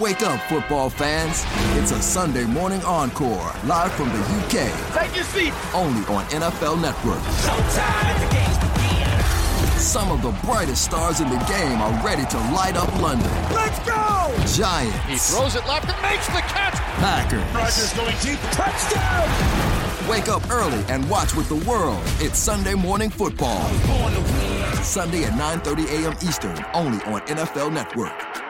Wake up, football fans. It's a Sunday morning encore, live from the UK. Take your seat. Only on NFL Network. Showtime, the games begin. Some of the brightest stars in the game are ready to light up London. Let's go! Giants. He throws it left and makes the catch. Packers. Rodgers going deep. Touchdown! Wake up early and watch with the world. It's Sunday morning football. Sunday at 9:30 a.m. Eastern, only on NFL Network.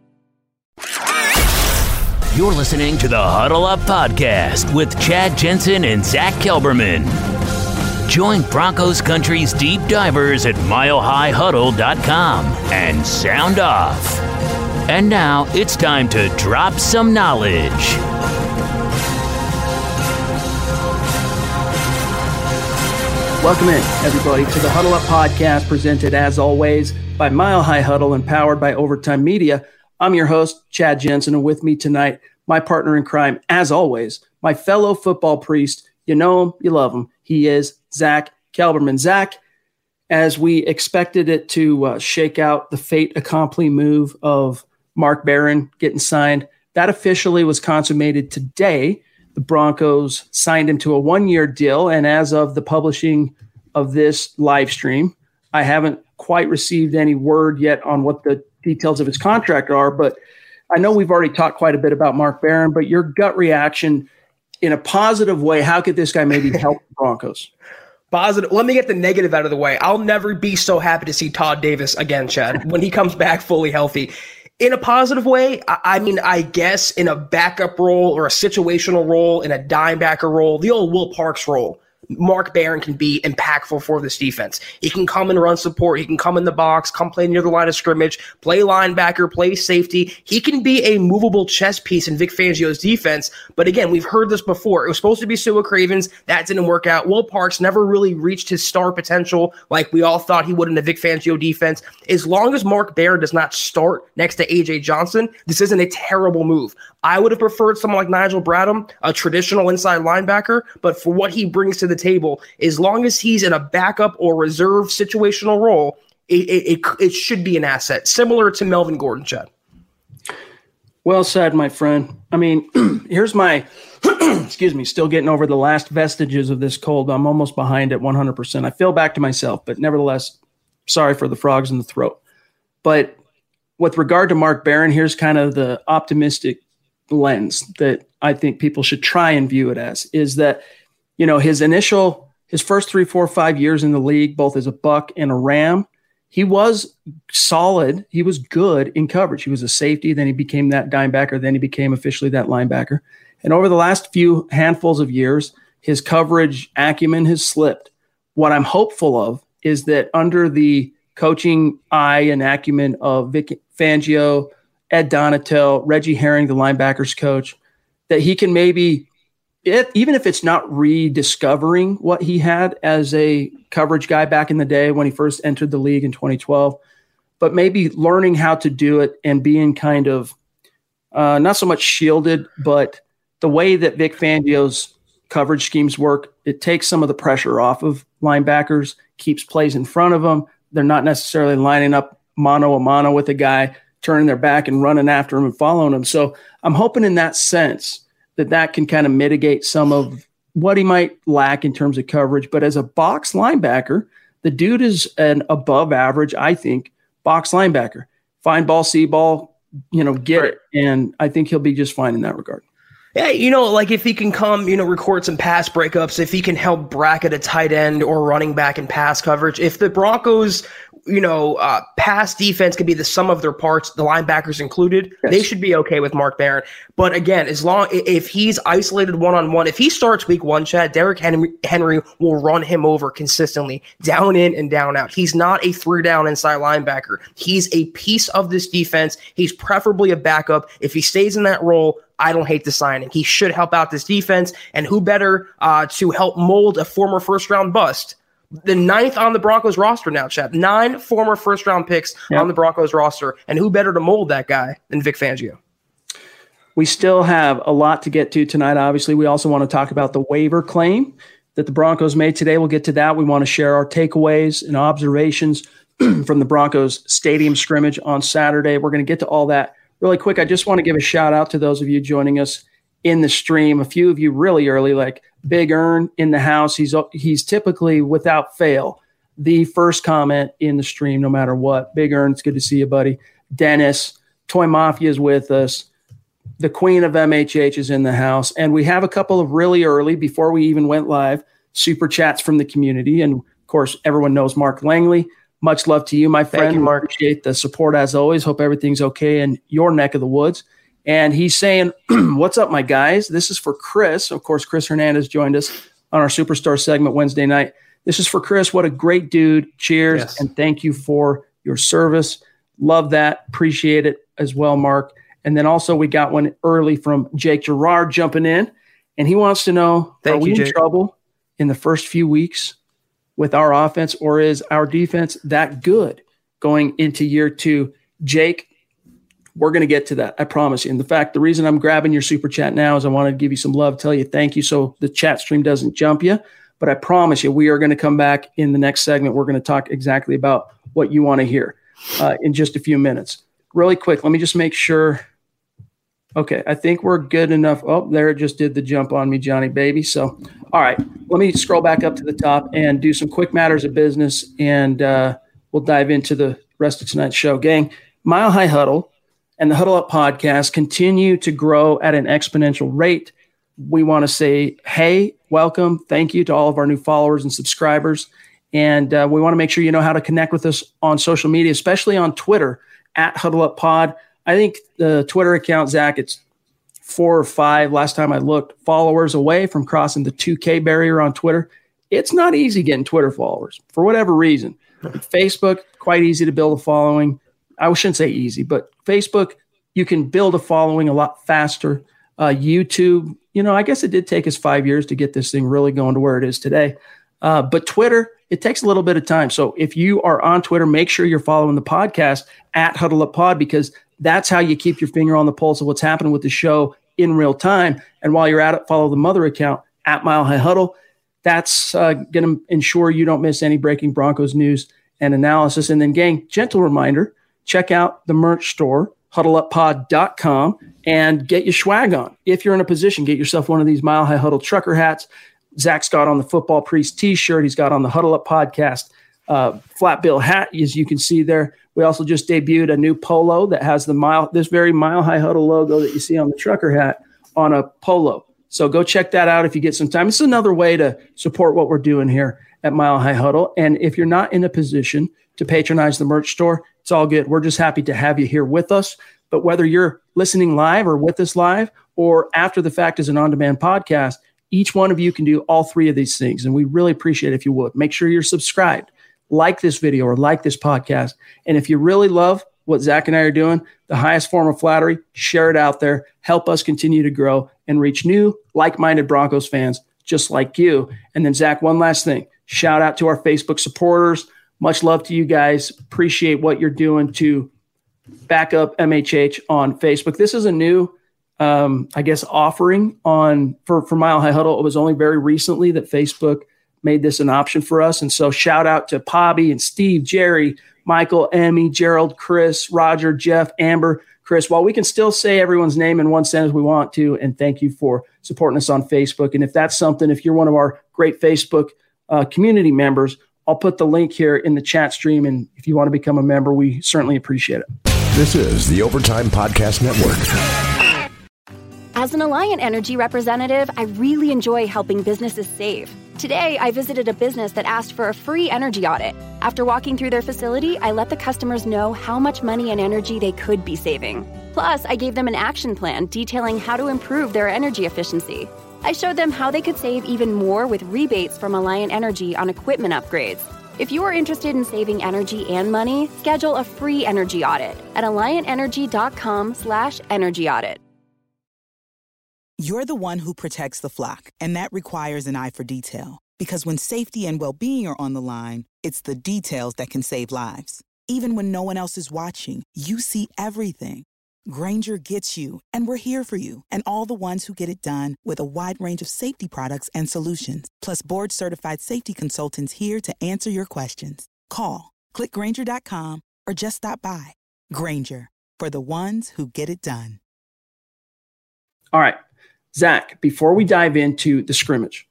You're listening to the Huddle Up Podcast with Chad Jensen and Zach Kelberman. Join Broncos Country's deep divers at milehighhuddle.com and sound off. And now it's time to drop some knowledge. Welcome in, everybody, to the Huddle Up Podcast, presented as always by Mile High Huddle and powered by Overtime Media. I'm your host, Chad Jensen, and with me tonight, my partner in crime, as always, my fellow football priest. You know him, you love him. He is Zach Kelberman. Zach, as we expected it to uh, shake out the fate accompli move of Mark Barron getting signed, that officially was consummated today. The Broncos signed him to a one year deal. And as of the publishing of this live stream, I haven't quite received any word yet on what the details of his contract are, but I know we've already talked quite a bit about Mark Barron, but your gut reaction in a positive way, how could this guy maybe help the Broncos? Positive. Let me get the negative out of the way. I'll never be so happy to see Todd Davis again, Chad, when he comes back fully healthy in a positive way, I, mean, I guess in a backup role or a situational role, in a dime backer role, the old Will Parks role. Mark Barron can be impactful for this defense. He can come and run support. He can come in the box, come play near the line of scrimmage, play linebacker, play safety. He can be a movable chess piece in Vic Fangio's defense. But again, we've heard this before. It was supposed to be Sua Cravens. That didn't work out. Will Parks never really reached his star potential like we all thought he would in the Vic Fangio defense. As long as Mark Barron does not start next to AJ Johnson, this isn't a terrible move. I would have preferred someone like Nigel Bradham, a traditional inside linebacker, but for what he brings to the table, as long as he's in a backup or reserve situational role, it, it, it, it should be an asset, similar to Melvin Gordon, Chad. Well said, my friend. I mean, here's my, excuse me, still getting over the last vestiges of this cold. I'm almost behind at 100%. I feel back to myself, but nevertheless, sorry for the frogs in the throat. But with regard to Mark Barron, here's kind of the optimistic lens that I think people should try and view it as is that, you know, his initial, his first three, four, five years in the league, both as a Buc and a ram, he was solid. He was good in coverage. He was a safety. Then he became that dime backer. Then he became officially that linebacker. And over the last few handfuls of years, his coverage acumen has slipped. What I'm hopeful of is that under the coaching eye and acumen of Vic Fangio, Ed Donatell, Reggie Herring, the linebackers coach, that he can maybe, it, even if it's not rediscovering what he had as a coverage guy back in the day when he first entered the league in 2012, but maybe learning how to do it and being kind of uh, not so much shielded, but the way that Vic Fangio's coverage schemes work, it takes some of the pressure off of linebackers, keeps plays in front of them. They're not necessarily lining up mano a mano with a guy turning their back and running after him and following him. So I'm hoping in that sense that that can kind of mitigate some of what he might lack in terms of coverage. But as a box linebacker, the dude is an above average, I think, box linebacker. Find ball, see ball, you know, get right. it. And I think he'll be just fine in that regard. Yeah, you know, like if he can come, you know, record some pass breakups, if he can help bracket a tight end or running back in pass coverage, if the Broncos, you know, uh, pass defense can be the sum of their parts, the linebackers included, yes. they should be okay with Mark Barron. But again, as long if he's isolated one on one, if he starts week one, Chad, Derrick Henry, Henry will run him over consistently, down in and down out. He's not a three down inside linebacker. He's a piece of this defense. He's preferably a backup. If he stays in that role, I don't hate the signing. He should help out this defense, and who better uh, to help mold a former first round bust? The ninth on the Broncos roster now, Chad. Nine former first round picks yep. on the Broncos roster, and who better to mold that guy than Vic Fangio? We still have a lot to get to tonight. Obviously, we also want to talk about the waiver claim that the Broncos made today. We'll get to that. We want to share our takeaways and observations from the Broncos stadium scrimmage on Saturday. We're going to get to all that really quick, I just want to give a shout out to those of you joining us in the stream. A few of you really early, like Big Earn in the house. He's he's typically without fail the first comment in the stream, no matter what. Big Earn, it's good to see you, buddy. Dennis, Toy Mafia is with us. The Queen of MHH is in the house, and we have a couple of really early before we even went live super chats from the community, and of course, everyone knows Mark Langley. Much love to you, my friend. You, Mark. Appreciate the support as always. Hope everything's okay in your neck of the woods. And he's saying, What's up, my guys? This is for Chris. Of course, Chris Hernandez joined us on our Superstar segment Wednesday night. This is for Chris. What a great dude. Cheers. Yes. And thank you for your service. Love that. Appreciate it as well, Mark. And then also, we got one early from Jake Gerard jumping in. And he wants to know Thank Are you, we Jake. in trouble in the first few weeks with our offense, or is our defense that good going into year two? Jake, we're going to get to that. I promise you. And the fact, the reason I'm grabbing your super chat now is I wanted to give you some love, tell you thank you so the chat stream doesn't jump you. But I promise you, we are going to come back in the next segment. We're going to talk exactly about what you want to hear uh, in just a few minutes. Really quick, let me just make sure Okay, I think we're good enough. Oh, there it just did the jump on me, Johnny baby. So, all right, let me scroll back up to the top and do some quick matters of business, and uh, we'll dive into the rest of tonight's show. Gang, Mile High Huddle and the Huddle Up podcast continue to grow at an exponential rate. We want to say, hey, welcome, thank you to all of our new followers and subscribers. And uh, we want to make sure you know how to connect with us on social media, especially on Twitter at Huddle Up Pod. I think the Twitter account, Zach, it's four or five last time I looked followers away from crossing the 2K barrier on Twitter. It's not easy getting Twitter followers for whatever reason. Facebook, quite easy to build a following. I shouldn't say easy, but Facebook, you can build a following a lot faster. Uh, YouTube, you know, I guess it did take us five years to get this thing really going to where it is today. Uh, but Twitter, it takes a little bit of time. So if you are on Twitter, make sure you're following the podcast at Huddle Up Pod because that's how you keep your finger on the pulse of what's happening with the show in real time. And while you're at it, follow the mother account at Mile High Huddle. That's uh, going to ensure you don't miss any breaking Broncos news and analysis. And then, gang, gentle reminder check out the merch store, huddleuppod.com, and get your swag on. If you're in a position, get yourself one of these Mile High Huddle trucker hats. Zach's got on the Football Priest t shirt. He's got on the Huddle Up podcast uh, flat bill hat, as you can see there. We also just debuted a new polo that has the mile, this very mile high huddle logo that you see on the trucker hat on a polo. So go check that out if you get some time. It's another way to support what we're doing here at Mile High Huddle. And if you're not in a position to patronize the merch store, it's all good. We're just happy to have you here with us. But whether you're listening live or with us live or after the fact as an on demand podcast, each one of you can do all three of these things. And we really appreciate it if you would. Make sure you're subscribed like this video or like this podcast. And if you really love what Zach and I are doing, the highest form of flattery, share it out there. Help us continue to grow and reach new, like minded Broncos fans just like you. And then, Zach, one last thing shout out to our Facebook supporters. Much love to you guys. Appreciate what you're doing to back up MHH on Facebook. This is a new, um, I guess, offering on for, for Mile High Huddle. It was only very recently that Facebook made this an option for us. And so shout out to Pobby and Steve, Jerry, Michael, Emmy, Gerald, Chris, Roger, Jeff, Amber, Chris. While we can still say everyone's name in one sentence we want to, and thank you for supporting us on Facebook. And if that's something, if you're one of our great Facebook uh, community members, I'll put the link here in the chat stream. And if you want to become a member, we certainly appreciate it. This is the Overtime Podcast Network. As an Alliant Energy representative, I really enjoy helping businesses save. Today, I visited a business that asked for a free energy audit. After walking through their facility, I let the customers know how much money and energy they could be saving. Plus, I gave them an action plan detailing how to improve their energy efficiency. I showed them how they could save even more with rebates from Alliant Energy on equipment upgrades. If you are interested in saving energy and money, schedule a free energy audit at alliantenergy.com/energy audit. You're the one who protects the flock, and that requires an eye for detail. Because when safety and well-being are on the line, it's the details that can save lives. Even when no one else is watching, you see everything. Grainger gets you, and we're here for you and all the ones who get it done with a wide range of safety products and solutions, plus board certified safety consultants here to answer your questions. Call, clickgrainger.com, or just stop by. Grainger, for the ones who get it done. All right, Zach, before we dive into the scrimmage,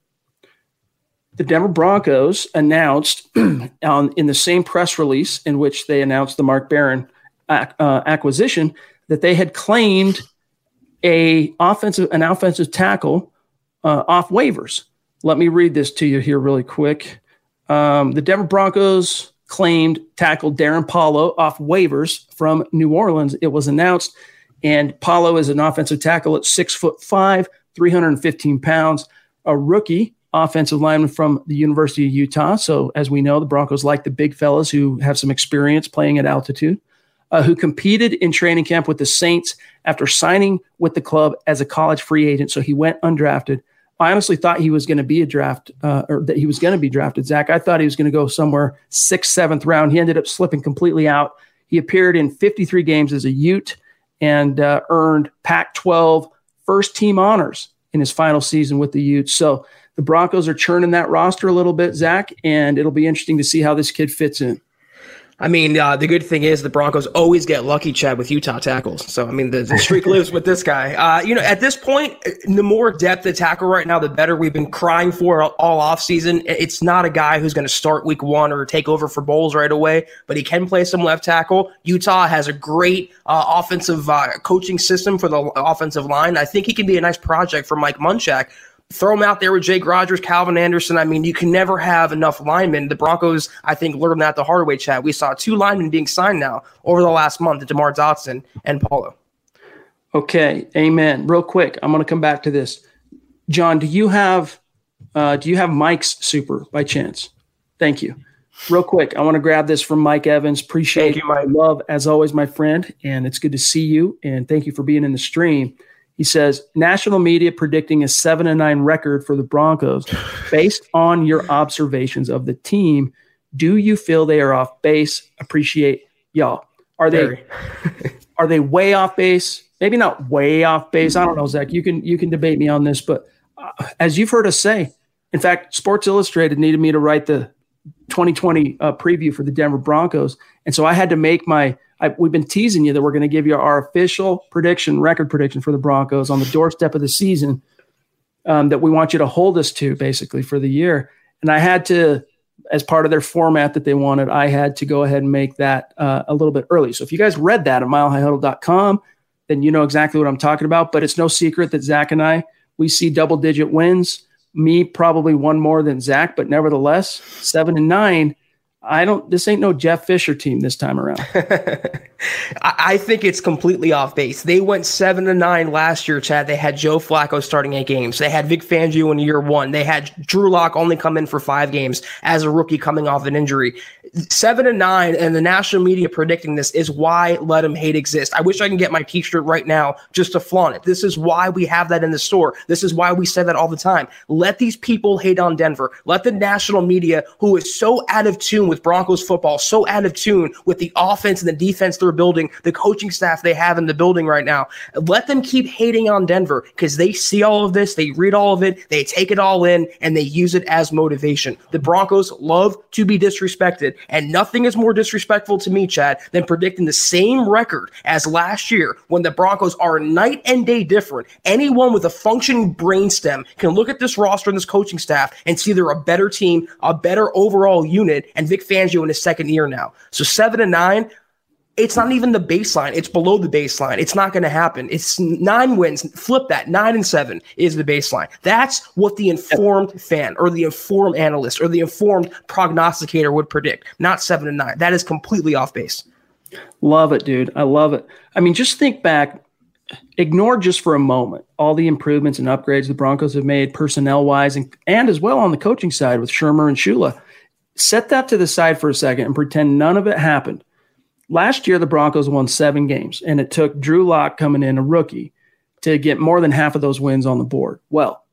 the Denver Broncos announced on, in the same press release in which they announced the Mark Barron uh, acquisition that they had claimed a offensive an offensive tackle uh, off waivers. Let me read this to you here really quick. Um, the Denver Broncos claimed tackle Darrin Paulo off waivers from New Orleans. It was announced, and Paulo is an offensive tackle at six foot five, 315 pounds, a rookie offensive lineman from the University of Utah. So, as we know, the Broncos like the big fellas who have some experience playing at altitude uh, who competed in training camp with the Saints after signing with the club as a college free agent. So he went undrafted. I honestly thought he was going to be a draft, uh, or that he was going to be drafted. Zach, I thought he was going to go somewhere sixth, seventh round. He ended up slipping completely out. He appeared in 53 games as a Ute and uh, earned Pac-12 first team honors in his final season with the Utes. So the Broncos are churning that roster a little bit, Zach, and it'll be interesting to see how this kid fits in. I mean, uh, the good thing is the Broncos always get lucky, Chad, with Utah tackles. So, I mean, the, the streak lives with this guy. Uh, you know, at this point, the more depth at tackle right now, the better. We've been crying for all, all offseason. It's not a guy who's going to start week one or take over for Bolles right away, but he can play some left tackle. Utah has a great uh, offensive uh, coaching system for the offensive line. I think he can be a nice project for Mike Munchak throw him out there with Jake Rodgers, Calvin Anderson. I mean, you can never have enough linemen. The Broncos, I think, learned that the hard way, Chad. We saw two linemen being signed now over the last month, DeMar Dotson and Paulo. Okay, amen. Real quick, I'm going to come back to this. John, do you have uh, do you have Mike's super by chance? Thank you. Real quick, I want to grab this from Mike Evans. Appreciate thank you, my love as always, my friend, and it's good to see you. And thank you for being in the stream. He says national media predicting a seven and nine record for the Broncos. Based on your observations of the team, do you feel they are off base? Appreciate y'all. Are they are they way off base? Maybe not way off base. I don't know, Zach. You can you can debate me on this, but uh, as you've heard us say, in fact, Sports Illustrated needed me to write the 2020 uh, preview for the Denver Broncos, and so I had to make my I, we've been teasing you that we're going to give you our official prediction, record prediction for the Broncos on the doorstep of the season um, that we want you to hold us to basically for the year. And I had to, as part of their format that they wanted, I had to go ahead and make that uh, a little bit early. So if you guys read that at milehighhuddle.com, then you know exactly what I'm talking about. But it's no secret that Zach and I, we see double digit wins. Me, probably one more than Zach, but nevertheless, seven and nine I don't. This ain't no Jeff Fisher team this time around. I think it's completely off base. They went seven to nine last year, Chad. They had Joe Flacco starting eight games. They had Vic Fangio in year one. They had Drew Lock only come in for five games as a rookie coming off an injury. Seven and nine, and the national media predicting this is why Let Him Hate exist. I wish I can get my T-shirt right now just to flaunt it. This is why we have that in the store. This is why we say that all the time. Let these people hate on Denver. Let the national media, who is so out of tune with Broncos football, so out of tune with the offense and the defense they're building, the coaching staff they have in the building right now. Let them keep hating on Denver because they see all of this, they read all of it, they take it all in, and they use it as motivation. The Broncos love to be disrespected, and nothing is more disrespectful to me, Chad, than predicting the same record as last year when the Broncos are night and day different. Anyone with a functioning brainstem can look at this roster and this coaching staff and see they're a better team, a better overall unit, and Vic Fangio in his second year now. So seven and nine, it's not even the baseline. It's below the baseline. It's not going to happen. It's nine wins. Flip that. Nine and seven is the baseline. That's what the informed fan or the informed analyst or the informed prognosticator would predict, not seven and nine. That is completely off base. Love it, dude. I love it. I mean, just think back, ignore just for a moment all the improvements and upgrades the Broncos have made personnel wise and, and as well on the coaching side with Shurmur and Shula. Set that to the side for a second and pretend none of it happened Last year, the Broncos won seven games, and it took Drew Lock coming in, a rookie, to get more than half of those wins on the board. Well,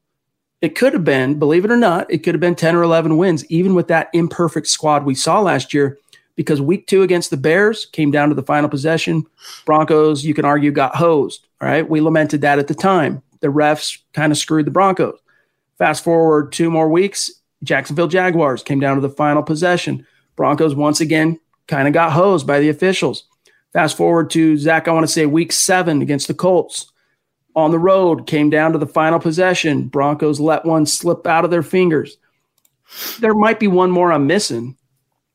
it could have been, believe it or not, it could have been 10 or 11 wins, even with that imperfect squad we saw last year, because week two against the Bears came down to the final possession. Broncos, you can argue, got hosed. All right. We lamented that at the time. The refs kind of screwed the Broncos. Fast forward two more weeks, Jacksonville Jaguars came down to the final possession. Broncos once again kind of got hosed by the officials. Fast forward to Zach, I want to say week seven against the Colts. On the road, came down to the final possession. Broncos let one slip out of their fingers. There might be one more I'm missing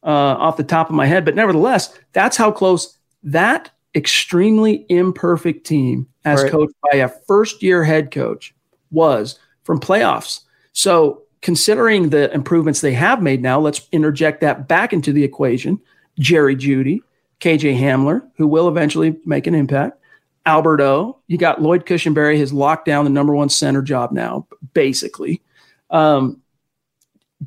uh, off the top of my head, but nevertheless, that's how close that extremely imperfect team, as right. coached by a first year head coach, was from playoffs. So, considering the improvements they have made now, let's interject that back into the equation. Jerry Jeudy, KJ Hamler, who will eventually make an impact. Alberto, you got Lloyd Cushenberry has locked down the number one center job now, basically. Um,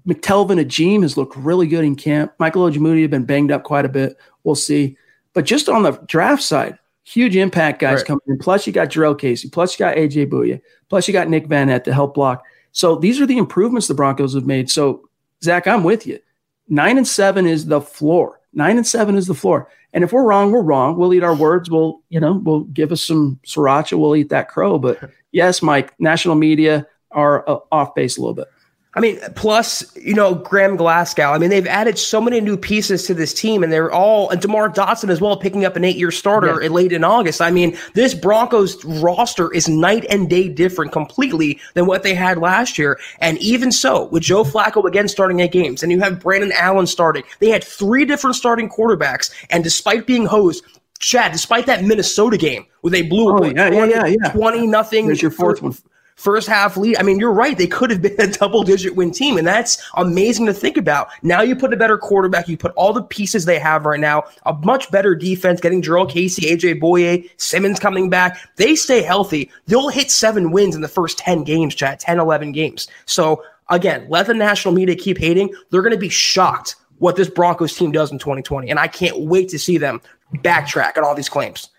McTelvin Agim has looked really good in camp. Michael Ojemudia has been banged up quite a bit. We'll see. But just on the draft side, huge impact guys right. coming in. Plus, you got Jurrell Casey. Plus, you got AJ Bouye. Plus, you got Nick Vannett to help block. So these are the improvements the Broncos have made. So, Zach, I'm with you. Nine and seven is the floor. Nine and seven is the floor. And if we're wrong, we're wrong. We'll eat our words. We'll, you know, we'll give us some sriracha. We'll eat that crow. But yes, Mike, national media are uh, off base a little bit. I mean, plus, you know, Graham Glasgow. I mean, they've added so many new pieces to this team, and they're all, and DeMar Dotson as well, picking up an eight year starter late in August. I mean, this Broncos roster is night and day different completely than what they had last year. And even so, with Joe Flacco again starting eight games, and you have Brandon Allen starting, they had three different starting quarterbacks. And despite being hosed, Chad, despite that Minnesota game where they blew oh, yeah, 20, yeah, yeah, 20 nothing. There's your fourth one first half lead. I mean, you're right. They could have been a double digit win team, and that's amazing to think about. Now you put a better quarterback, you put all the pieces they have right now, a much better defense, getting Jurrell Casey, AJ Bouye, Simmons coming back. They stay healthy. They'll hit seven wins in the first 10 games, chat, 10, 11 games. So again, let the national media keep hating. They're going to be shocked what this Broncos team does in 2020. And I can't wait to see them backtrack on all these claims.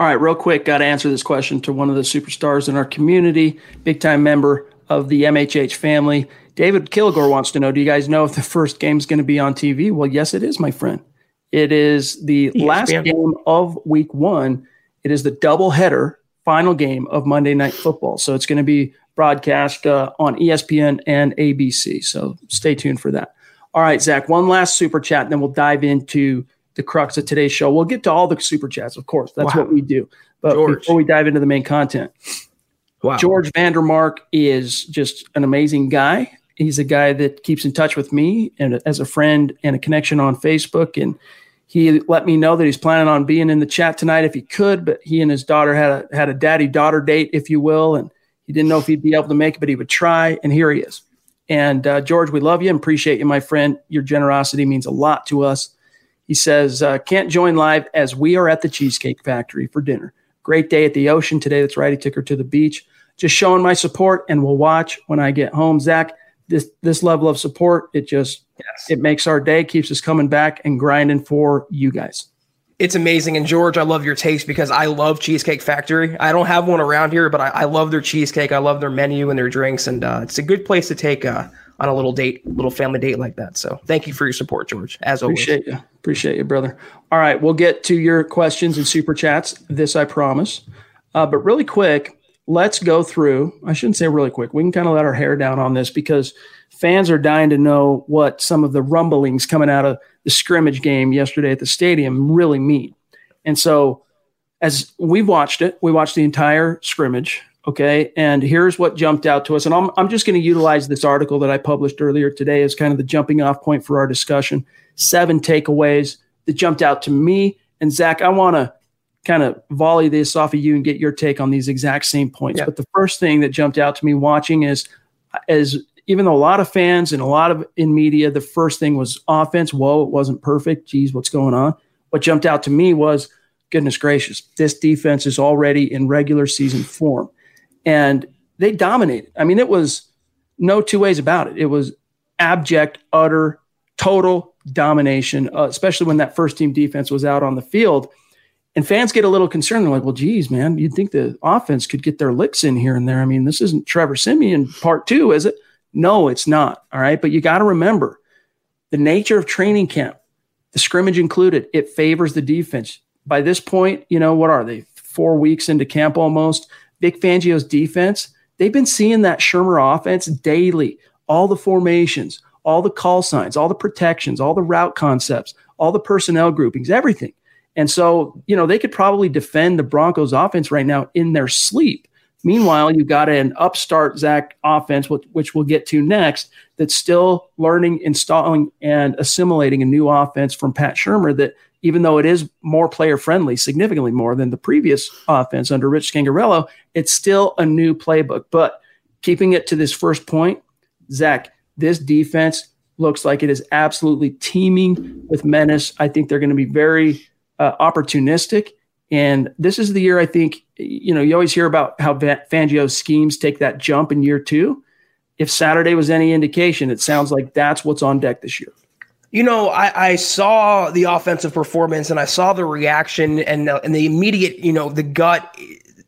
All right, real quick, got to answer this question to one of the superstars in our community, big time member of the MHH family. David Kilgore wants to know Do you guys know if the first game is going to be on TV? Well, yes, it is, my friend. It is the ESPN. last game of week one. It is the double header final game of Monday Night Football. So it's going to be broadcast uh, on ESPN and ABC. So stay tuned for that. All right, Zach, one last super chat, and then we'll dive into the crux of today's show. We'll get to all the super chats, of course. That's wow. what we do. But George. before we dive into the main content, wow. George Vandermark is just an amazing guy. He's a guy that keeps in touch with me and as a friend and a connection on Facebook. And he let me know that he's planning on being in the chat tonight if he could. But he and his daughter had a had a daddy daughter date, if you will, and he didn't know if he'd be able to make it, but he would try. And here he is. And uh, George, we love you and appreciate you, my friend. Your generosity means a lot to us. He says, uh, can't join live as we are at the Cheesecake Factory for dinner. Great day at the ocean today. That's right. He took her to the beach. Just showing my support, and we'll watch when I get home. Zach, this this level of support, it just yes. it makes our day, keeps us coming back and grinding for you guys. It's amazing. And George, I love your taste because I love Cheesecake Factory. I don't have one around here, but I, I love their cheesecake. I love their menu and their drinks, and uh, it's a good place to take uh, on a little date, little family date like that. So thank you for your support, George. As always, appreciate you, appreciate you, brother. All right, we'll get to your questions and super chats. This I promise. Uh, but really quick, let's go through. I shouldn't say really quick. We can kind of let our hair down on this because fans are dying to know what some of the rumblings coming out of the scrimmage game yesterday at the stadium really mean. And so, as we've watched it, we watched the entire scrimmage. Okay. And here's what jumped out to us. And I'm, I'm just going to utilize this article that I published earlier today as kind of the jumping off point for our discussion. Seven takeaways that jumped out to me And Zach, I want to kind of volley this off of you and get your take on these exact same points. Yeah. But the first thing that jumped out to me watching is, as even though a lot of fans and a lot of in media, the first thing was offense. Whoa, it wasn't perfect. Geez, what's going on? What jumped out to me was, goodness gracious, this defense is already in regular season form. And they dominated. I mean, it was no two ways about it. It was abject, utter, total domination, uh, especially when that first team defense was out on the field. And fans get a little concerned. They're like, well, geez, man, you'd think the offense could get their licks in here and there. I mean, this isn't Trevor Siemian part two, is it? No, it's not. All right. But you got to remember the nature of training camp, the scrimmage included, it favors the defense. By this point, you know, what are they? Four weeks into camp almost. Vic Fangio's defense, they've been seeing that Shurmur offense daily, all the formations, all the call signs, all the protections, all the route concepts, all the personnel groupings, everything. And so, you know, they could probably defend the Broncos offense right now in their sleep. Meanwhile, you got an upstart Zach offense, which we'll get to next, that's still learning, installing, and assimilating a new offense from Pat Shurmur that, even though it is more player friendly, significantly more than the previous offense under Rich Scangarello, it's still a new playbook. But keeping it to this first point, Zach, this defense looks like it is absolutely teeming with menace. I think they're going to be very uh, opportunistic and this is the year I think, you know, you always hear about how Fangio's schemes take that jump in year two. If Saturday was any indication, it sounds like that's what's on deck this year. You know, I, I, saw the offensive performance and I saw the reaction and, uh, and the immediate, you know, the gut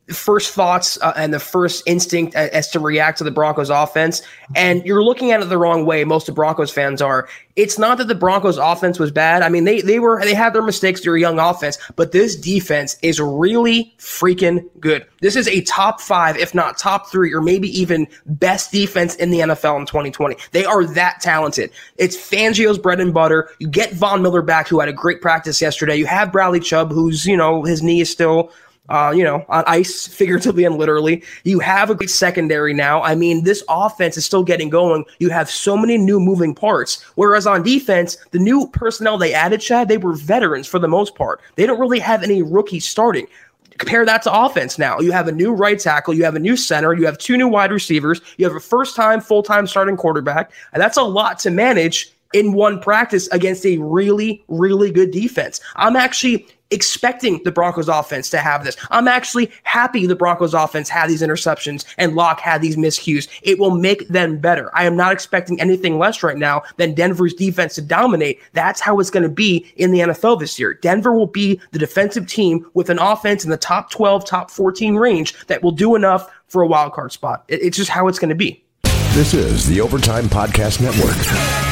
first thoughts uh, and the first instinct as to react to the Broncos offense. And you're looking at it the wrong way. Most of Broncos fans are. It's not that the Broncos offense was bad. I mean, they they were they had their mistakes. They're a young offense, but this defense is really freaking good. This is a top five, if not top three, or maybe even best defense in the NFL in 2020. They are that talented. It's Fangio's bread and butter. You get Von Miller back, who had a great practice yesterday. You have Bradley Chubb, who's you know his knee is still uh, you know, on ice, figuratively and literally. You have a great secondary now. I mean, this offense is still getting going. You have so many new moving parts. Whereas on defense, the new personnel they added, Chad, they were veterans for the most part. They don't really have any rookies starting. Compare that to offense now. You have a new right tackle, you have a new center, you have two new wide receivers, you have a first time, full time starting quarterback. And that's a lot to manage in one practice against a really, really good defense. I'm actually expecting the Broncos offense to have this. I'm actually happy the Broncos offense had these interceptions and Lock had these miscues. It will make them better. I am not expecting anything less right now than Denver's defense to dominate. That's how it's going to be in the NFL this year. Denver will be the defensive team with an offense in the top 12, top 14 range that will do enough for a wild card spot. It's just how it's going to be. This is the Overtime Podcast Network.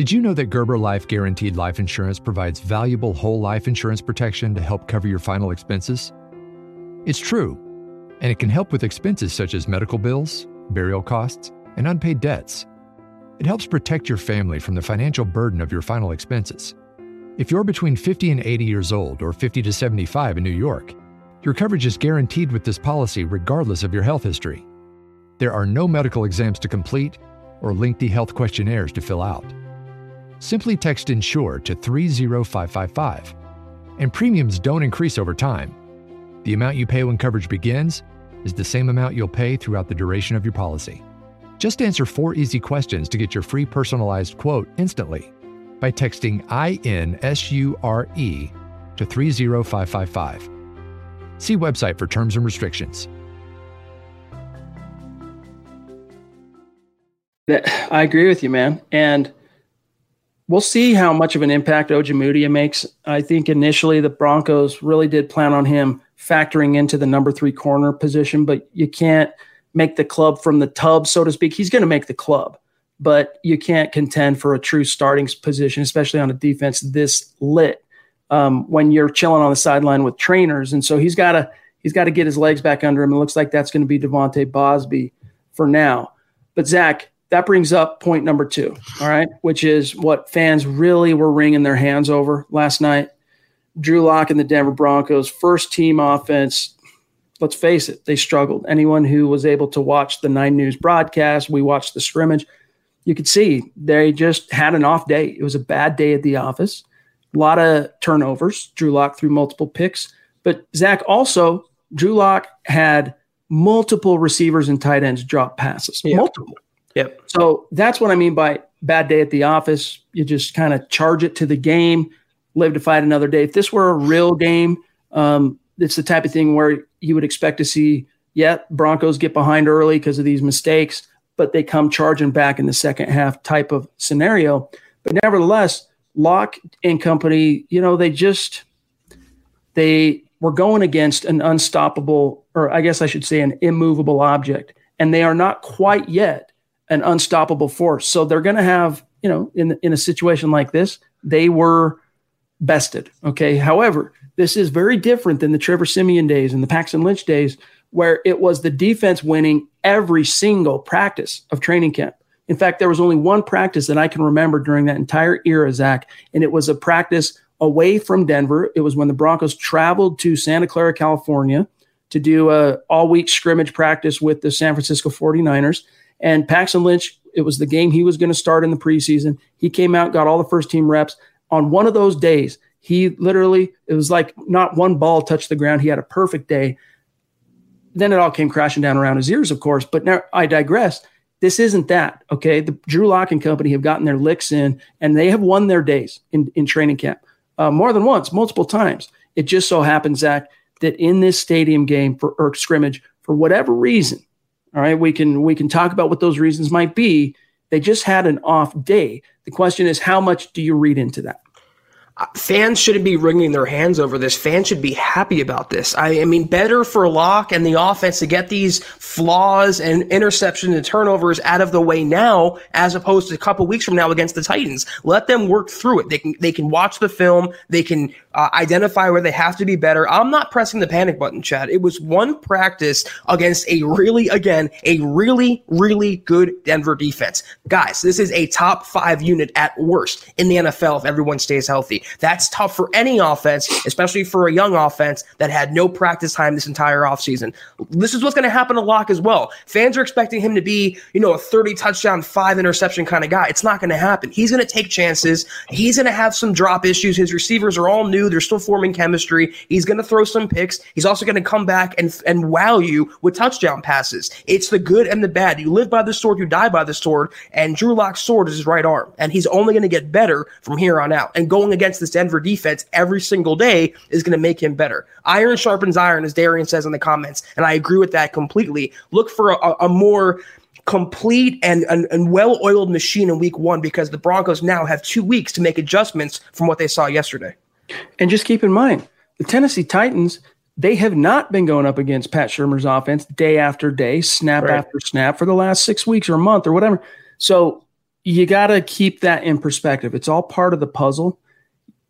Did you know that Gerber Life Guaranteed Life Insurance provides valuable whole life insurance protection to help cover your final expenses? It's true, and it can help with expenses such as medical bills, burial costs, and unpaid debts. It helps protect your family from the financial burden of your final expenses. If you're between 50 and 80 years old or 50 to 75 in New York, your coverage is guaranteed with this policy regardless of your health history. There are no medical exams to complete or lengthy health questionnaires to fill out simply text INSURE to 30555. And premiums don't increase over time. The amount you pay when coverage begins is the same amount you'll pay throughout the duration of your policy. Just answer four easy questions to get your free personalized quote instantly by texting INSURE to 30555. See website for terms and restrictions. I agree with you, man. And we'll see how much of an impact Ojemudia makes. I think initially the Broncos really did plan on him factoring into the number three corner position, but you can't make the club from the tub, so to speak. He's going to make the club. but you can't contend for a true starting position, especially on a defense this lit um, when you're chilling on the sideline with trainers. And so he's got to he's got to get his legs back under him. It looks like that's going to be De'Vante Bausby for now. But Zach, that brings up point number two, all right, which is what fans really were wringing their hands over last night. Drew Lock and the Denver Broncos, first team offense. Let's face it, they struggled. Anyone who was able to watch the Nine News broadcast, we watched the scrimmage, you could see they just had an off day. It was a bad day at the office. A lot of turnovers. Drew Lock threw multiple picks. But Zach also, Drew Lock had multiple receivers and tight ends drop passes. Yeah. Multiple. Yep. So that's what I mean by bad day at the office. You just kind of charge it to the game, live to fight another day. If this were a real game, um, it's the type of thing where you would expect to see, yeah, Broncos get behind early because of these mistakes, but they come charging back in the second half type of scenario. But nevertheless, Lock and company, you know, they just they were going against an unstoppable, or I guess I should say an immovable object, and they are not quite yet an unstoppable force. So they're going to have, you know, in in a situation like this, they were bested. Okay. However, this is very different than the Trevor Siemian days and the Paxton Lynch days, where it was the defense winning every single practice of training camp. In fact, there was only one practice that I can remember during that entire era, Zach, and it was a practice away from Denver. It was when the Broncos traveled to Santa Clara, California to do a all week scrimmage practice with the San Francisco 49ers. And Paxton Lynch, it was the game he was going to start in the preseason. He came out, got all the first team reps. On one of those days, he literally, it was like not one ball touched the ground. He had a perfect day. Then it all came crashing down around his ears, of course. But now I digress. This isn't that. Okay. The Drew Lock and company have gotten their licks in and they have won their days in, in training camp uh, more than once, multiple times. It just so happens, Zach, that in this stadium game for or scrimmage, for whatever reason, all right, we can we can talk about what those reasons might be. They just had an off day. The question is, how much do you read into that? Uh, fans shouldn't be wringing their hands over this. Fans should be happy about this. I, I, mean, better for Lock and the offense to get these flaws and interceptions and turnovers out of the way now, as opposed to a couple weeks from now against the Titans. Let them work through it. They can they can watch the film. They can uh, identify where they have to be better. I'm not pressing the panic button, Chad. It was one practice against a really, again, a really, really good Denver defense. Guys, this is a top five unit at worst in the NFL if everyone stays healthy. That's tough for any offense, especially for a young offense that had no practice time this entire offseason. This is what's going to happen to Lock as well. Fans are expecting him to be, you know, a 30 touchdown, five interception kind of guy. It's not going to happen. He's going to take chances. He's going to have some drop issues. His receivers are all new. They're still forming chemistry. He's going to throw some picks. He's also going to come back and, and wow you with touchdown passes. It's the good and the bad. You live by the sword, you die by the sword. And Drew Lock's sword is his right arm. And he's only going to get better from here on out. And going against this Denver defense every single day is going to make him better. Iron sharpens iron, as Darian says in the comments, and I agree with that completely. Look for a, a more complete and, and, and well oiled machine in week one because the Broncos now have two weeks to make adjustments from what they saw yesterday. And just keep in mind, the Tennessee Titans, they have not been going up against Pat Shurmur's offense day after day, snap right. after snap for the last six weeks or a month or whatever. So you got to keep that in perspective. It's all part of the puzzle.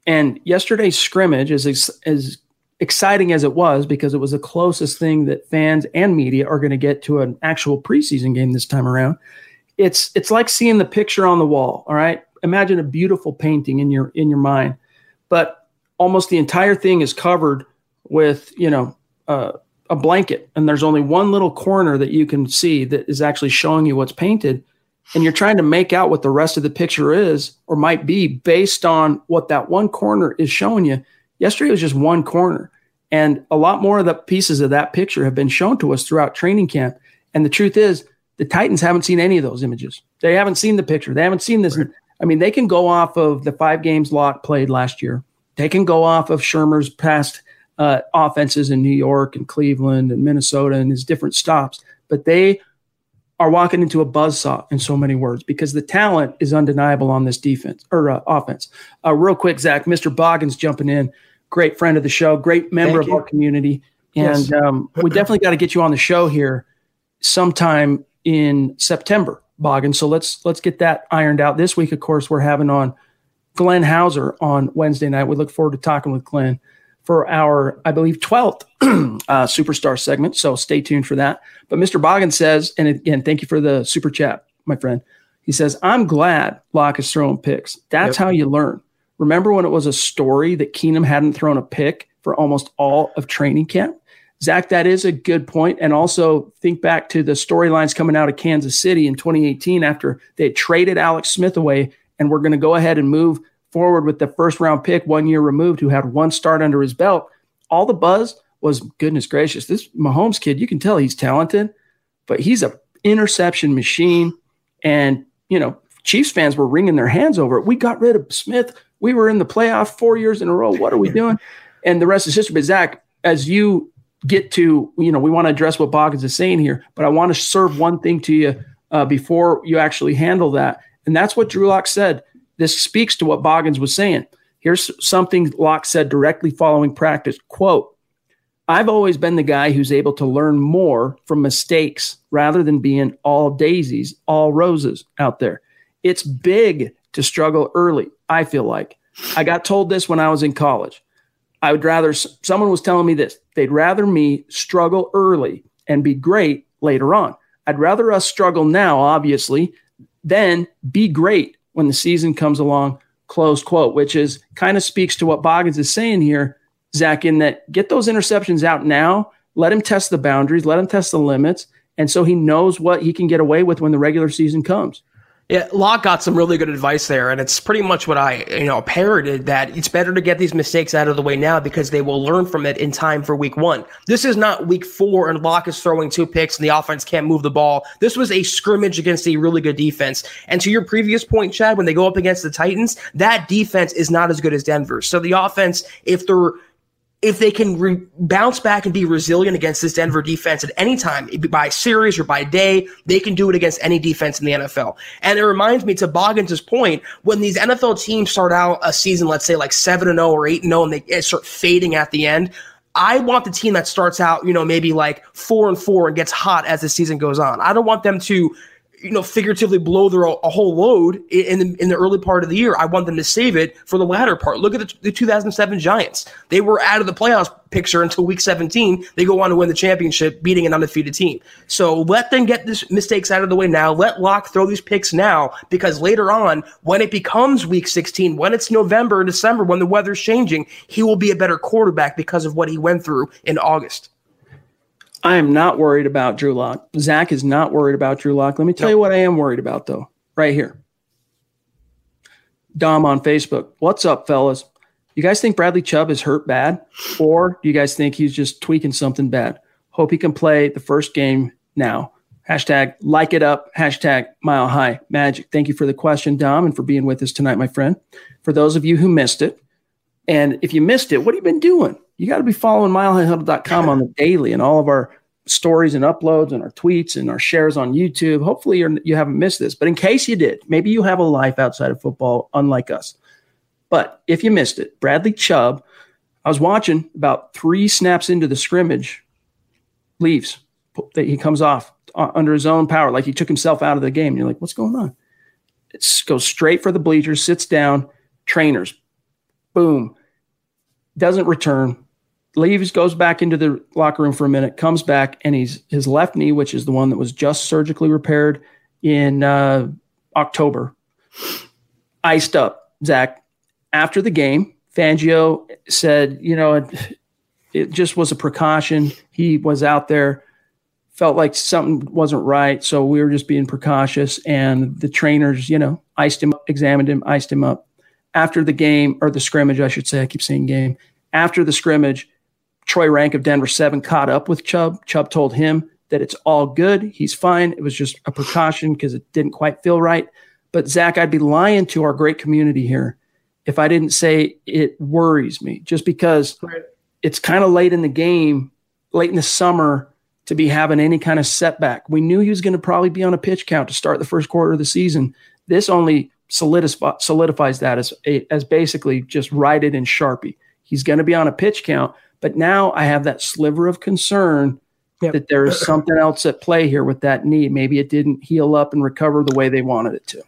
And yesterday's scrimmage, as, as exciting as it was, because it was the closest thing that fans and media are going to get to an actual preseason game this time around. It's it's like seeing the picture on the wall. All right, imagine a beautiful painting in your in your mind, but almost the entire thing is covered with you know uh, a blanket, and there's only one little corner that you can see that is actually showing you what's painted and you're trying to make out what the rest of the picture is or might be based on what that one corner is showing you. Yesterday was just one corner. And a lot more of the pieces of that picture have been shown to us throughout training camp. And the truth is, the Titans haven't seen any of those images. They haven't seen the picture. They haven't seen this. Right. I mean, they can go off of the five games Lock played last year. They can go off of Shurmur's past uh, offenses in New York and Cleveland and Minnesota and his different stops. But they are walking into a buzzsaw in so many words because the talent is undeniable on this defense or uh, offense. Uh, real quick, Zach, Mr. Boggins jumping in, great friend of the show, great member Thank of you. our community. And yes. um, we definitely got to get you on the show here sometime in September Boggin. So let's let's get that ironed out. This week, of course, we're having on Glenn Hauser on Wednesday night. We look forward to talking with Glenn for our, I believe, 12th uh, superstar segment. So stay tuned for that. But Mr. Boggin says, and again, thank you for the super chat, my friend. He says, I'm glad Lock is throwing picks. That's yep. how you learn. Remember when it was a story that Keenum hadn't thrown a pick for almost all of training camp? Zach, that is a good point. And also think back to the storylines coming out of Kansas City in 2018 after they traded Alex Smith away and we're going to go ahead and move forward with the first round pick one year removed who had one start under his belt. All the buzz was goodness gracious. This Mahomes kid, you can tell he's talented, but he's a interception machine. And, you know, Chiefs fans were wringing their hands over it. We got rid of Smith. We were in the playoff four years in a row. What are we doing? and the rest is history. But Zach, as you get to, you know, we want to address what Boggins is saying here, but I want to serve one thing to you uh, before you actually handle that. And that's what Drew Lock said. This speaks to what Boggins was saying. Here's something Lock said directly following practice. Quote, I've always been the guy who's able to learn more from mistakes rather than being all daisies, all roses out there. It's big to struggle early, I feel like. I got told this when I was in college. I would rather, someone was telling me this, they'd rather me struggle early and be great later on. I'd rather us struggle now, obviously, than be great when the season comes along, close quote, which is kind of speaks to what Boggins is saying here, Zach, in that get those interceptions out now, let him test the boundaries, let him test the limits. And so he knows what he can get away with when the regular season comes. Yeah, Lock got some really good advice there, and it's pretty much what I, you know, parroted that it's better to get these mistakes out of the way now because they will learn from it in time for week one. This is not week four and Lock is throwing two picks and the offense can't move the ball. This was a scrimmage against a really good defense. And to your previous point, Chad, when they go up against the Titans, that defense is not as good as Denver. So the offense, if they're if they can re- bounce back and be resilient against this Denver defense at any time, by series or by day, they can do it against any defense in the NFL. And it reminds me to Boggins' point, when these NFL teams start out a season, let's say like 7 and 0 or 8 and 0, and they start fading at the end, I want the team that starts out, you know, maybe like 4 and 4 and gets hot as the season goes on. I don't want them to you know, figuratively blow their a whole load in the, in the early part of the year. I want them to save it for the latter part. Look at the, the 2007 Giants. They were out of the playoffs picture until week 17. They go on to win the championship, beating an undefeated team. So let them get these mistakes out of the way now. Let Lock throw these picks now because later on, when it becomes week 16, when it's November and December, when the weather's changing, he will be a better quarterback because of what he went through in August. I am not worried about Drew Lock. Zach is not worried about Drew Lock. Let me tell you what I am worried about, though, right here. Dom on Facebook. What's up, fellas? You guys think Bradley Chubb is hurt bad? Or do you guys think he's just tweaking something bad? Hope he can play the first game now. Hashtag like it up. Hashtag mile high magic. Thank you for the question, Dom, and for being with us tonight, my friend. For those of you who missed it, and if you missed it, what have you been doing? you got to be following milehighhuddle.com on the daily and all of our stories and uploads and our tweets and our shares on YouTube. Hopefully you're, you haven't missed this, but in case you did, maybe you have a life outside of football, unlike us. But if you missed it, Bradley Chubb, I was watching about three snaps into the scrimmage, leaves. He comes off uh, under his own power, like he took himself out of the game. You're like, what's going on? It goes straight for the bleachers, sits down, trainers, boom, doesn't return, leaves, goes back into the locker room for a minute, comes back, and he's his left knee, which is the one that was just surgically repaired in uh, October, iced up. Zach, after the game, Fangio said, you know, it, it just was a precaution. He was out there, felt like something wasn't right, so we were just being precautious. And the trainers, you know, iced him, up, examined him, iced him up. After the game or the scrimmage, I should say, I keep saying game. After the scrimmage, Troy Renck of Denver 7 caught up with Chubb. Chubb told him that it's all good. He's fine. It was just a precaution because it didn't quite feel right. But Zach, I'd be lying to our great community here if I didn't say it worries me just because it's kind of late in the game, late in the summer to be having any kind of setback. We knew he was going to probably be on a pitch count to start the first quarter of the season. This only solidifies, solidifies that as, as basically just write it in Sharpie. He's going to be on a pitch count. But now I have that sliver of concern yep. that there's something else at play here with that knee. Maybe it didn't heal up and recover the way they wanted it to.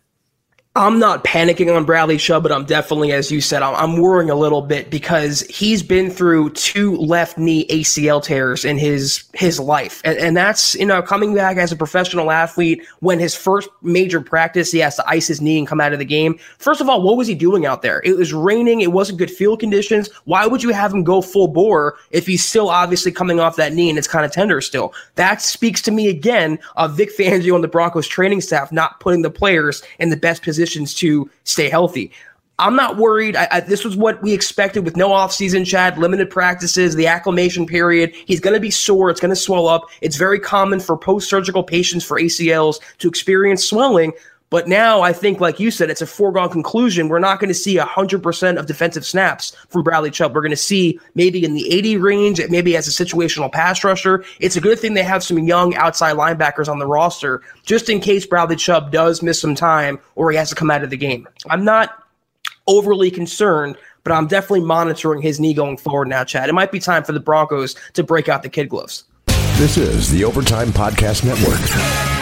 I'm not panicking on Bradley Chubb, but I'm definitely, as you said, I'm, I'm, worrying a little bit because he's been through two left knee ACL tears in his his life, and, and that's you know coming back as a professional athlete when his first major practice he has to ice his knee and come out of the game. First of all, what was he doing out there? It was raining. It wasn't good field conditions. Why would you have him go full bore if he's still obviously coming off that knee and it's kind of tender still? That speaks to me again of Vic Fangio and the Broncos training staff not putting the players in the best position positions to stay healthy. I'm not worried. I, I, this was what we expected with no offseason, Chad, limited practices, the acclimation period. He's going to be sore. It's going to swell up. It's very common for post surgical patients for ACLs to experience swelling. But now I think, like you said, it's a foregone conclusion. We're not going to see 100% of defensive snaps from Bradley Chubb. We're going to see maybe in the 80 range, maybe as a situational pass rusher. It's a good thing they have some young outside linebackers on the roster just in case Bradley Chubb does miss some time or he has to come out of the game. I'm not overly concerned, but I'm definitely monitoring his knee going forward now, Chad. It might be time for the Broncos to break out the kid gloves. This is the Overtime Podcast Network.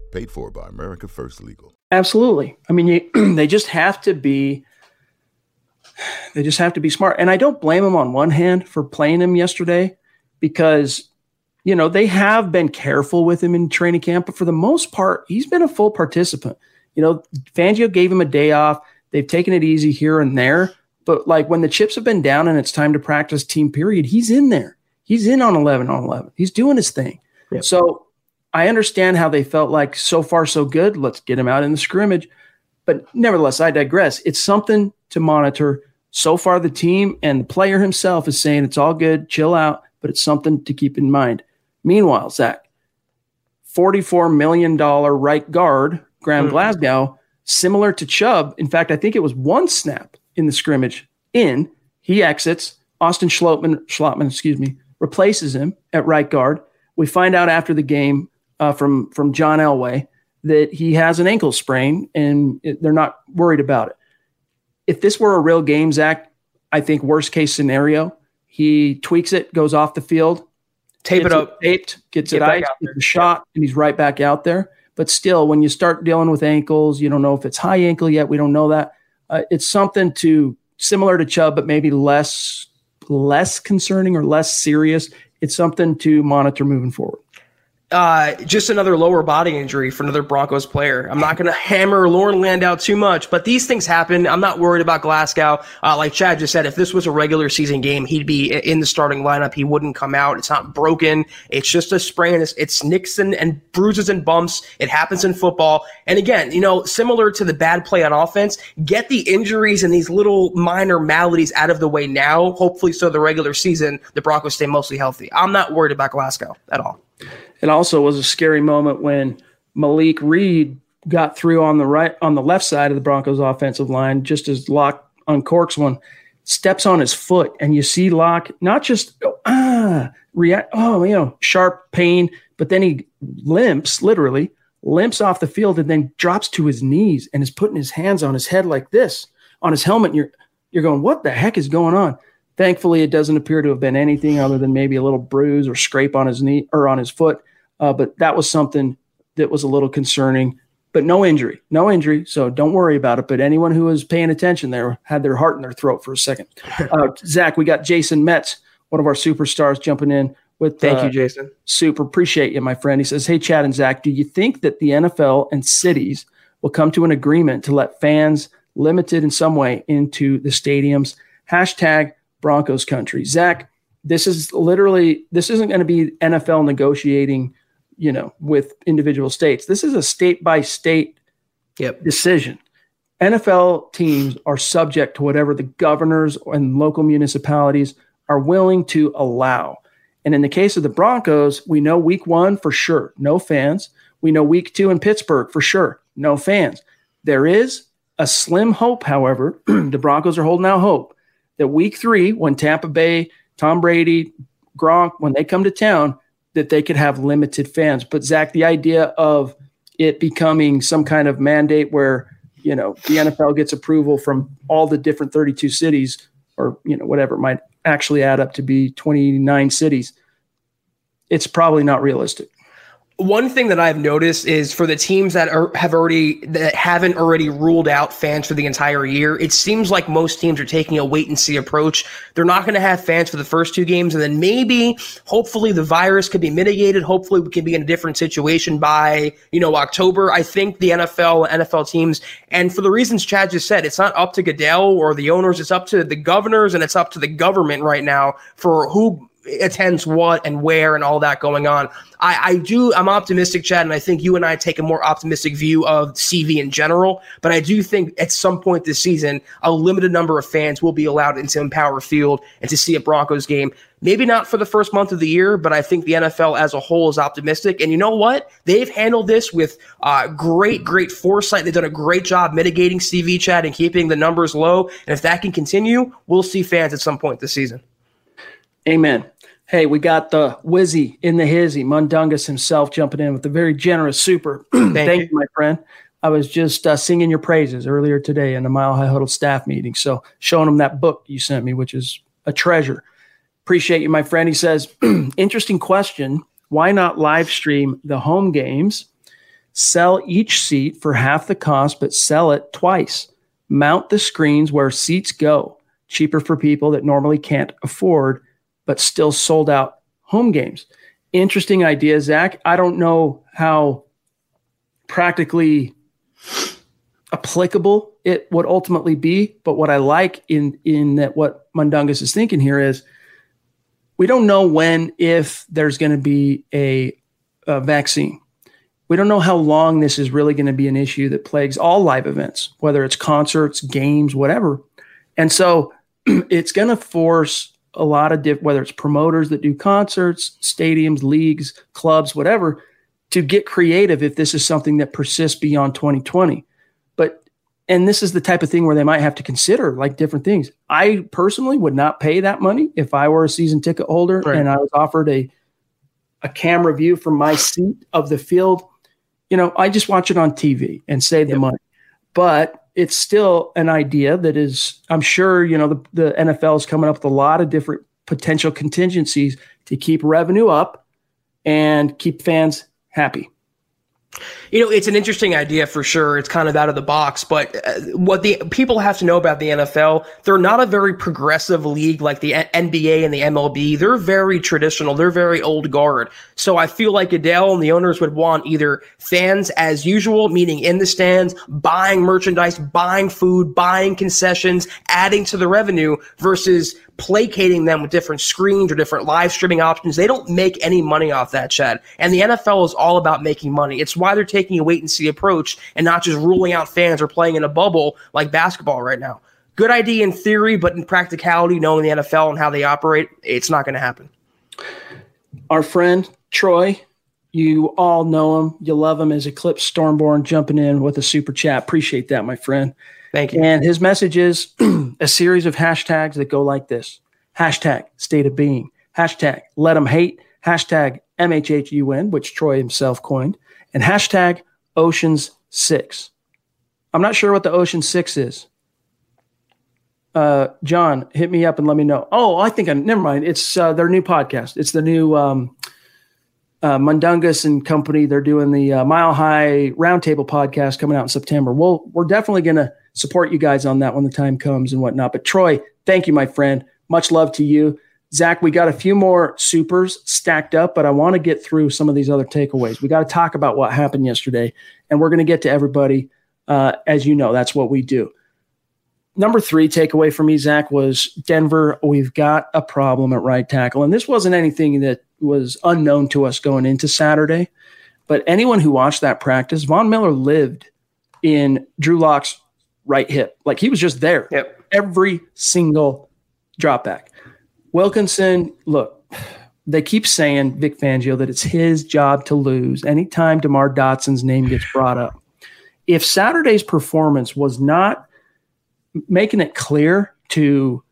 Paid for by America First Legal. Absolutely. I mean, you, they just have to be. They just have to be smart, and I don't blame them on one hand for playing him yesterday, because you know they have been careful with him in training camp, but for the most part, he's been a full participant. You know, Fangio gave him a day off. They've taken it easy here and there, but like when the chips have been down and it's time to practice team period, he's in there. He's in on 11 on 11. He's doing his thing. Yep. So I understand how they felt like so far so good. Let's get him out in the scrimmage. But nevertheless, I digress. It's something to monitor. So far, the team and the player himself is saying it's all good, chill out, but it's something to keep in mind. Meanwhile, Zach, $44 million right guard, Graham mm-hmm. Glasgow, similar to Chubb. In fact, I think it was one snap in the scrimmage in. He exits. Austin Schlottmann, Schlottmann, excuse me, replaces him at right guard. We find out after the game uh, from from John Elway that he has an ankle sprain and it, they're not worried about it. If this were a real game, Zach, I think worst case scenario, he tweaks it, goes off the field, tape it up, it taped, gets it iced, gets a shot, and he's right back out there. But still, when you start dealing with ankles, you don't know if it's high ankle yet. We don't know that. Uh, it's something to similar to Chubb, but maybe less less concerning or less serious. It's something to monitor moving forward uh, just another lower body injury for another Broncos player. I'm not going to hammer Loren Landow too much, but these things happen. I'm not worried about Glasgow. Uh, like Chad just said, if this was a regular season game, he'd be in the starting lineup. He wouldn't come out. It's not broken. It's just a sprain. It's, it's nicks and, and bruises and bumps. It happens in football. And again, you know, similar to the bad play on offense, get the injuries and these little minor maladies out of the way now. Hopefully, so the regular season, the Broncos stay mostly healthy. I'm not worried about Glasgow at all. It also was a scary moment when Malik Reed got through on the right on the left side of the Broncos offensive line, just as Lock uncorks one, steps on his foot, and you see Lock not just ah react, oh you know, sharp pain, but then he limps, literally limps off the field, and then drops to his knees and is putting his hands on his head like this on his helmet. And you're you're going, what the heck is going on? Thankfully, it doesn't appear to have been anything other than maybe a little bruise or scrape on his knee or on his foot. Uh, but that was something that was a little concerning. But no injury, no injury. So don't worry about it. But anyone who was paying attention there had their heart in their throat for a second. Uh, Zach, we got Jason Metz, one of our superstars, jumping in with. Thank uh, you, Jason. Super appreciate you, my friend. He says, "Hey, Chad and Zach, do you think that the NFL and cities will come to an agreement to let fans limited in some way into the stadiums?" Hashtag Broncos country. Zach, this is literally this isn't going to be NFL negotiating, you know, with individual states. This is a state by state decision. NFL teams are subject to whatever the governors and local municipalities are willing to allow. And in the case of the Broncos, we know week one for sure, no fans. We know week two in Pittsburgh for sure, no fans. There is a slim hope, however, the Broncos are holding out hope that week three, when Tampa Bay, Tom Brady, Gronk, when they come to town, that they could have limited fans. But Zach, the idea of it becoming some kind of mandate where you know the NFL gets approval from all the different 32 cities, or you know whatever might actually add up to be 29 cities, it's probably not realistic. One thing that I've noticed is for the teams that are, have already that haven't already ruled out fans for the entire year, it seems like most teams are taking a wait and see approach. They're not going to have fans for the first two games, and then maybe, hopefully, the virus could be mitigated. Hopefully, we can be in a different situation by you know October. I think the NFL NFL teams, and for the reasons Chad just said, it's not up to Goodell or the owners. It's up to the governors and it's up to the government right now for who attends what and where and all that going on. I, I do, I'm optimistic, Chad, and I think you and I take a more optimistic view of CV in general. But I do think at some point this season, a limited number of fans will be allowed into Empower Field and to see a Broncos game. Maybe not for the first month of the year, but I think the NFL as a whole is optimistic. And you know what? They've handled this with uh, great, great foresight. They've done a great job mitigating CV, Chad, and keeping the numbers low. And if that can continue, we'll see fans at some point this season. Amen. Hey, we got the Wizzy in the hizzy, Mundungus himself jumping in with a very generous super. Thank, Thank you. you. my friend. I was just uh, singing your praises earlier today in the Mile High Huddle staff meeting. So showing him that book you sent me, which is a treasure. Appreciate you, my friend. He says, interesting question. Why not live stream the home games? Sell each seat for half the cost, but sell it twice. Mount the screens where seats go. Cheaper for people that normally can't afford but still sold out home games. Interesting idea, Zach. I don't know how practically applicable it would ultimately be, but what I like in in that what Mundungus is thinking here is we don't know when if there's going to be a, a vaccine. We don't know how long this is really going to be an issue that plagues all live events, whether it's concerts, games, whatever. And so it's going to force a lot of diff, whether it's promoters that do concerts, stadiums, leagues, clubs, whatever, to get creative if this is something that persists beyond 2020. But and this is the type of thing where they might have to consider like different things. I personally would not pay that money if I were a season ticket holder right. and I was offered a a camera view from my seat of the field. You know, I just watch it on TV and save yep. the money. But it's still an idea that is, I'm sure, you know, the, the NFL is coming up with a lot of different potential contingencies to keep revenue up and keep fans happy. You know, it's an interesting idea for sure. It's kind of out of the box, but uh, what the people have to know about the NFL, they're not a very progressive league like the NBA and the MLB. They're very traditional. They're very old guard. So I feel like Goodell and the owners would want either fans as usual, meaning in the stands, buying merchandise, buying food, buying concessions, adding to the revenue versus placating them with different screens or different live streaming options. They don't make any money off that, Chad. And the NFL is all about making money. It's why they're taking a wait and see approach and not just ruling out fans or playing in a bubble like basketball right now. Good idea in theory, but in practicality, knowing the NFL and how they operate, it's not going to happen. Our friend Troy, you all know him. You love him as Eclipse Stormborn jumping in with a super chat. Appreciate that, my friend. Thank you. And his message is a series of hashtags that go like this hashtag state of being, hashtag let them hate, hashtag MHHUN, which Troy himself coined, and hashtag Oceans Six. I'm not sure what the Ocean Six is. Uh, John, hit me up and let me know. Oh, I think I never mind. It's uh, their new podcast. It's the new um, uh, Mundungus and company. They're doing the uh, Mile High Roundtable podcast coming out in September. Well, we're definitely going to support you guys on that when the time comes and whatnot. But Troy, thank you, my friend. Much love to you. Zach, we got a few more supers stacked up, but I want to get through some of these other takeaways. We got to talk about what happened yesterday, and we're going to get to everybody. Uh, as you know, that's what we do. Number three takeaway for me, Zach, was Denver. We've got a problem at right tackle. And this wasn't anything that was unknown to us going into Saturday. But anyone who watched that practice, Von Miller lived in Drew Lock's right hip. Like he was just there yep. every single drop back. Wilkinson, look, they keep saying Vic Fangio that it's his job to lose anytime DeMar Dotson's name gets brought up. If Saturday's performance was not making it clear to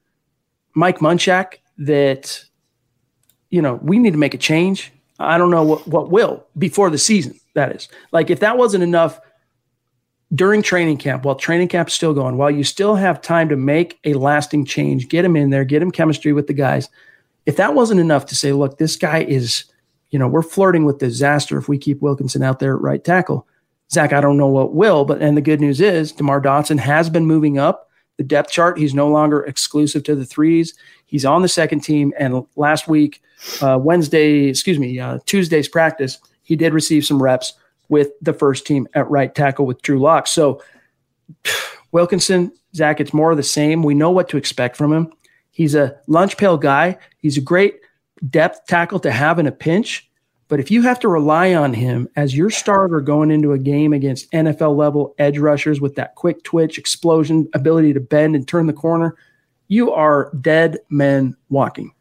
Mike Munchak that you know we need to make a change. I don't know what what will before the season. That is like if that wasn't enough during training camp, while training camp is still going, while you still have time to make a lasting change, get him in there, get him chemistry with the guys. If that wasn't enough to say, look, this guy is, you know, we're flirting with disaster if we keep Wilkinson out there at right tackle. Zach, I don't know what will, but and the good news is DeMar Dotson has been moving up the depth chart. He's no longer exclusive to the threes. He's on the second team. And last week, uh, Wednesday, excuse me, uh, Tuesday's practice, he did receive some reps with the first team at right tackle with Drew Lock. So Wilkinson, Zach, it's more of the same. We know what to expect from him. He's a lunch pail guy. He's a great depth tackle to have in a pinch. But if you have to rely on him as your starter going into a game against NFL level edge rushers with that quick twitch, explosion, ability to bend and turn the corner, you are dead men walking.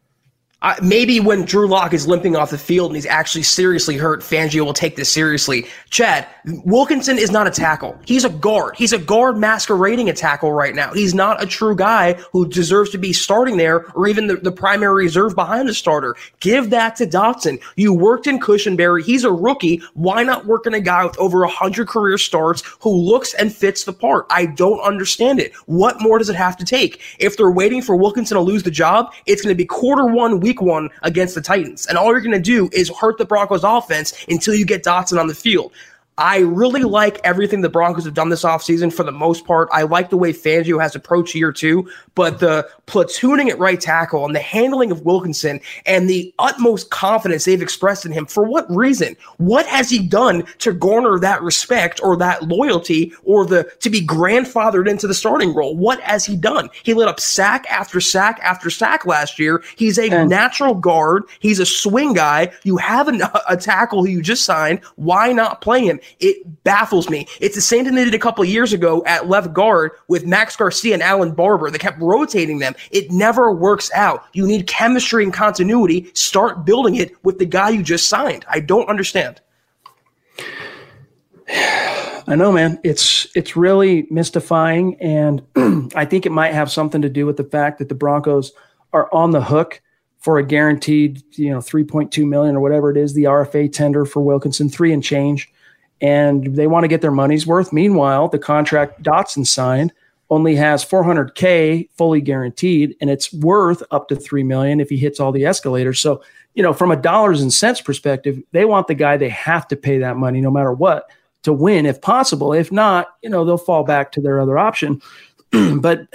Uh, maybe when Drew Lock is limping off the field and he's actually seriously hurt, Fangio will take this seriously. Chad, Wilkinson is not a tackle. He's a guard. He's a guard masquerading a tackle right now. He's not a true guy who deserves to be starting there or even the, the primary reserve behind the starter. Give that to Dotson. You worked in Cushenberry. He's a rookie. Why not work in a guy with over 100 career starts who looks and fits the part? I don't understand it. What more does it have to take? If they're waiting for Wilkinson to lose the job, it's going to be quarter one, week one against the Titans. And all you're going to do is hurt the Broncos offense until you get Dotson on the field. I really like everything the Broncos have done this offseason for the most part. I like the way Fangio has approached year two, but the platooning at right tackle and the handling of Wilkinson and the utmost confidence they've expressed in him, for what reason? What has he done to garner that respect or that loyalty or the to be grandfathered into the starting role? What has he done? He lit up sack after sack after sack last year. He's a and- natural guard. He's a swing guy. You have an, a tackle who you just signed. Why not play him? It baffles me. It's the same thing they did a couple years ago at left guard with Max Garcia and Allen Barber. They kept rotating them. It never works out. You need chemistry and continuity. Start building it with the guy you just signed. I don't understand. I know, man. It's it's really mystifying, and I think it might have something to do with the fact that the Broncos are on the hook for a guaranteed, you know, 3.2 million or whatever it is, the RFA tender for Wilkinson, three and change and they want to get their money's worth. Meanwhile, the contract Dotson signed only has 400k fully guaranteed, and it's worth up to three million if he hits all the escalators. So, you know, from a dollars and cents perspective, they want the guy they have to pay that money no matter what to win, if possible. If not, you know, they'll fall back to their other option. but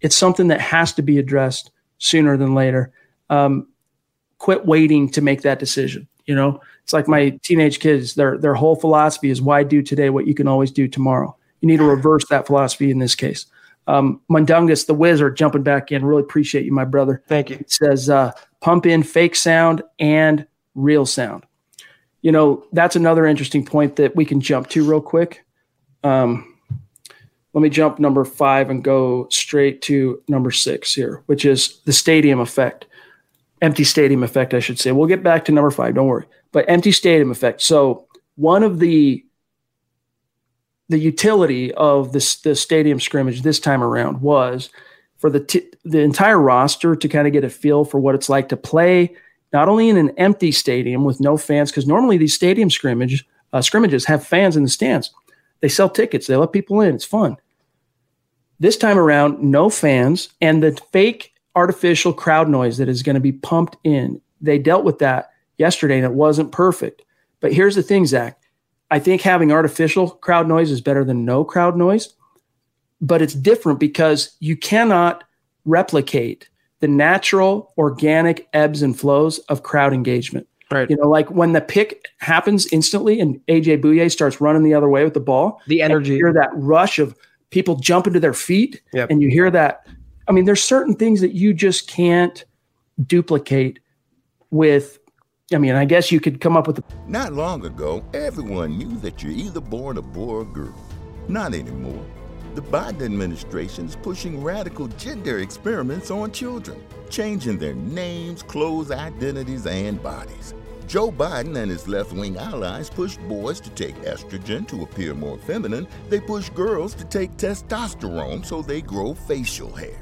it's something that has to be addressed sooner than later. Um, quit waiting to make that decision. You know, it's like my teenage kids, their their whole philosophy is why do today what you can always do tomorrow. You need to reverse that philosophy in this case. Um, Mundungus, the wizard, jumping back in. Really appreciate you, my brother. Thank you. It says uh, pump in fake sound and real sound. You know, that's another interesting point that we can jump to real quick. Um, let me jump number five and go straight to number six here, which is the stadium effect empty stadium effect, I should say. We'll get back to number five, don't worry. But empty stadium effect. So one of the the utility of this the stadium scrimmage this time around was for the t- the entire roster to kind of get a feel for what it's like to play not only in an empty stadium with no fans, because normally these stadium scrimmage uh, scrimmages have fans in the stands. They sell tickets, they let people in. It's fun. This time around, no fans and the fake artificial crowd noise that is going to be pumped in. They dealt with that yesterday and it wasn't perfect. But here's the thing, Zach. I think having artificial crowd noise is better than no crowd noise, but it's different because you cannot replicate the natural organic ebbs and flows of crowd engagement. Right. You know, like when the pick happens instantly and AJ Bouye starts running the other way with the ball, the energy, you hear that rush of people jumping to their feet, yep. and you hear that. I mean, there's certain things that you just can't duplicate with. I mean, I guess you could come up with. A- Not long ago, everyone knew that you're either born a boy or girl. Not anymore. The Biden administration is pushing radical gender experiments on children, changing their names, clothes, identities, and bodies. Joe Biden and his left wing allies push boys to take estrogen to appear more feminine. They push girls to take testosterone so they grow facial hair.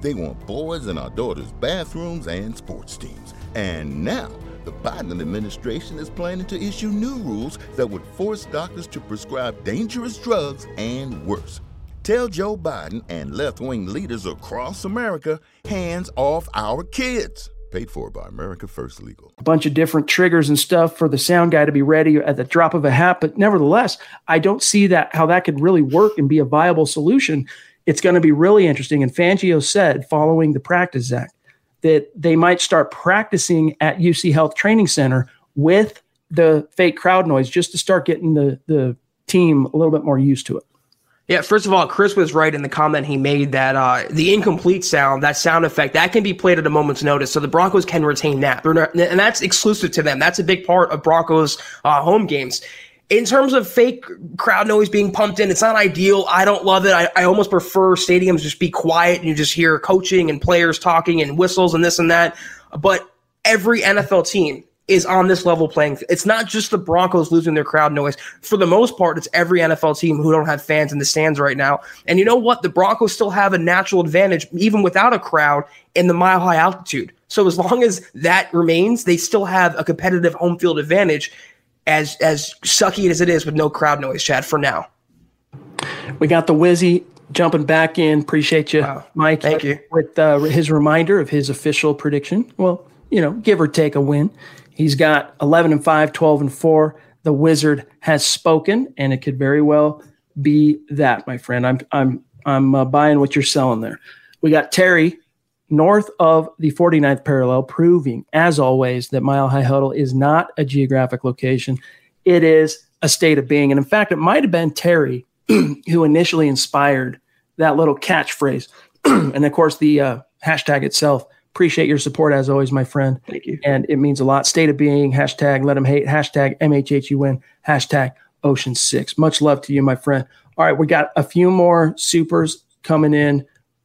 They want boys in our daughters' bathrooms and sports teams. And now, the Biden administration is planning to issue new rules that would force doctors to prescribe dangerous drugs and worse. Tell Joe Biden and left wing leaders across America hands off our kids. Paid for by America First Legal. A bunch of different triggers and stuff for the sound guy to be ready at the drop of a hat. But nevertheless, I don't see that how that could really work and be a viable solution. It's going to be really interesting. And Fangio said, following the practice, Zach, that they might start practicing at UC Health Training Center with the fake crowd noise just to start getting the, the team a little bit more used to it. Yeah, first of all, Chris was right in the comment he made that uh, the incomplete sound, that sound effect, that can be played at a moment's notice. So the Broncos can retain that. Not, and that's exclusive to them. That's a big part of Broncos uh, home games. In terms of fake crowd noise being pumped in, it's not ideal. I don't love it. I, I almost prefer stadiums just be quiet and you just hear coaching and players talking and whistles and this and that. But every NFL team is on this level playing. It's not just the Broncos losing their crowd noise. For the most part, it's every NFL team who don't have fans in the stands right now. And you know what? The Broncos still have a natural advantage, even without a crowd, in the mile high altitude. So as long as that remains, they still have a competitive home field advantage, as as sucky as it is with no crowd noise, Chad. For now, we got the Wizzy jumping back in. Appreciate you, wow. Mike. Thank you with uh, his reminder of his official prediction. Well, you know, give or take a win. He's got 11 and 5, 12 and 4. The wizard has spoken, and it could very well be that, my friend. I'm I'm I'm uh, buying what you're selling there. We got Terry north of the 49th parallel, proving, as always, that Mile High Huddle is not a geographic location. It is a state of being. And in fact, it might have been Terry who initially inspired that little catchphrase. and of course, the uh, hashtag itself Appreciate your support as always, my friend. Thank you. And it means a lot. State of being, hashtag let them hate, hashtag MHHUN, hashtag Ocean Six. Much love to you, my friend. All right, we got a few more supers coming in,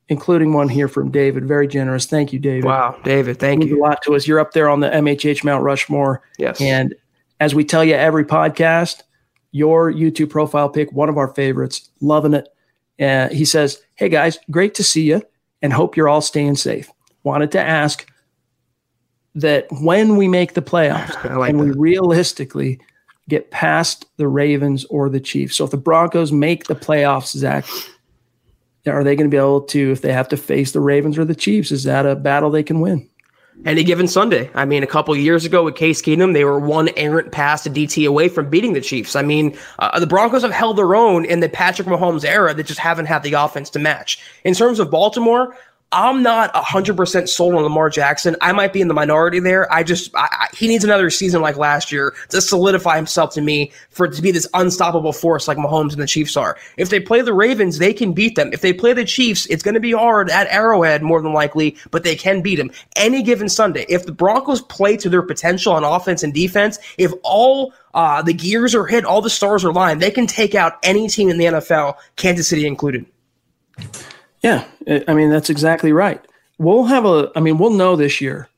including one here from David. Very generous. Thank you, David. Wow, David, thank you. A lot to us. You're up there on the MHH Mount Rushmore. Yes. And as we tell you every podcast, your YouTube profile pick, one of our favorites, loving it. Uh, he says, Hey guys, great to see you and hope you're all staying safe. wanted to ask that when we make the playoffs like and we realistically get past the Ravens or the Chiefs. So if the Broncos make the playoffs, Zach, are they going to be able to, if they have to face the Ravens or the Chiefs, is that a battle they can win? any given Sunday. I mean, a couple years ago with Case Keenum, they were one errant pass to DT away from beating the Chiefs. I mean, uh, the Broncos have held their own in the Patrick Mahomes era. They just haven't had the offense to match. In terms of Baltimore, I'm not 100% sold on Lamar Jackson. I might be in the minority there. I just, I, I, he needs another season like last year to solidify himself to me for it to be this unstoppable force like Mahomes and the Chiefs are. If they play the Ravens, they can beat them. If they play the Chiefs, it's going to be hard at Arrowhead more than likely, but they can beat them any given Sunday. If the Broncos play to their potential on offense and defense, if all uh, the gears are hit, all the stars are lined, they can take out any team in the NFL, Kansas City included. Yeah, I mean that's exactly right. We'll have a I mean we'll know this year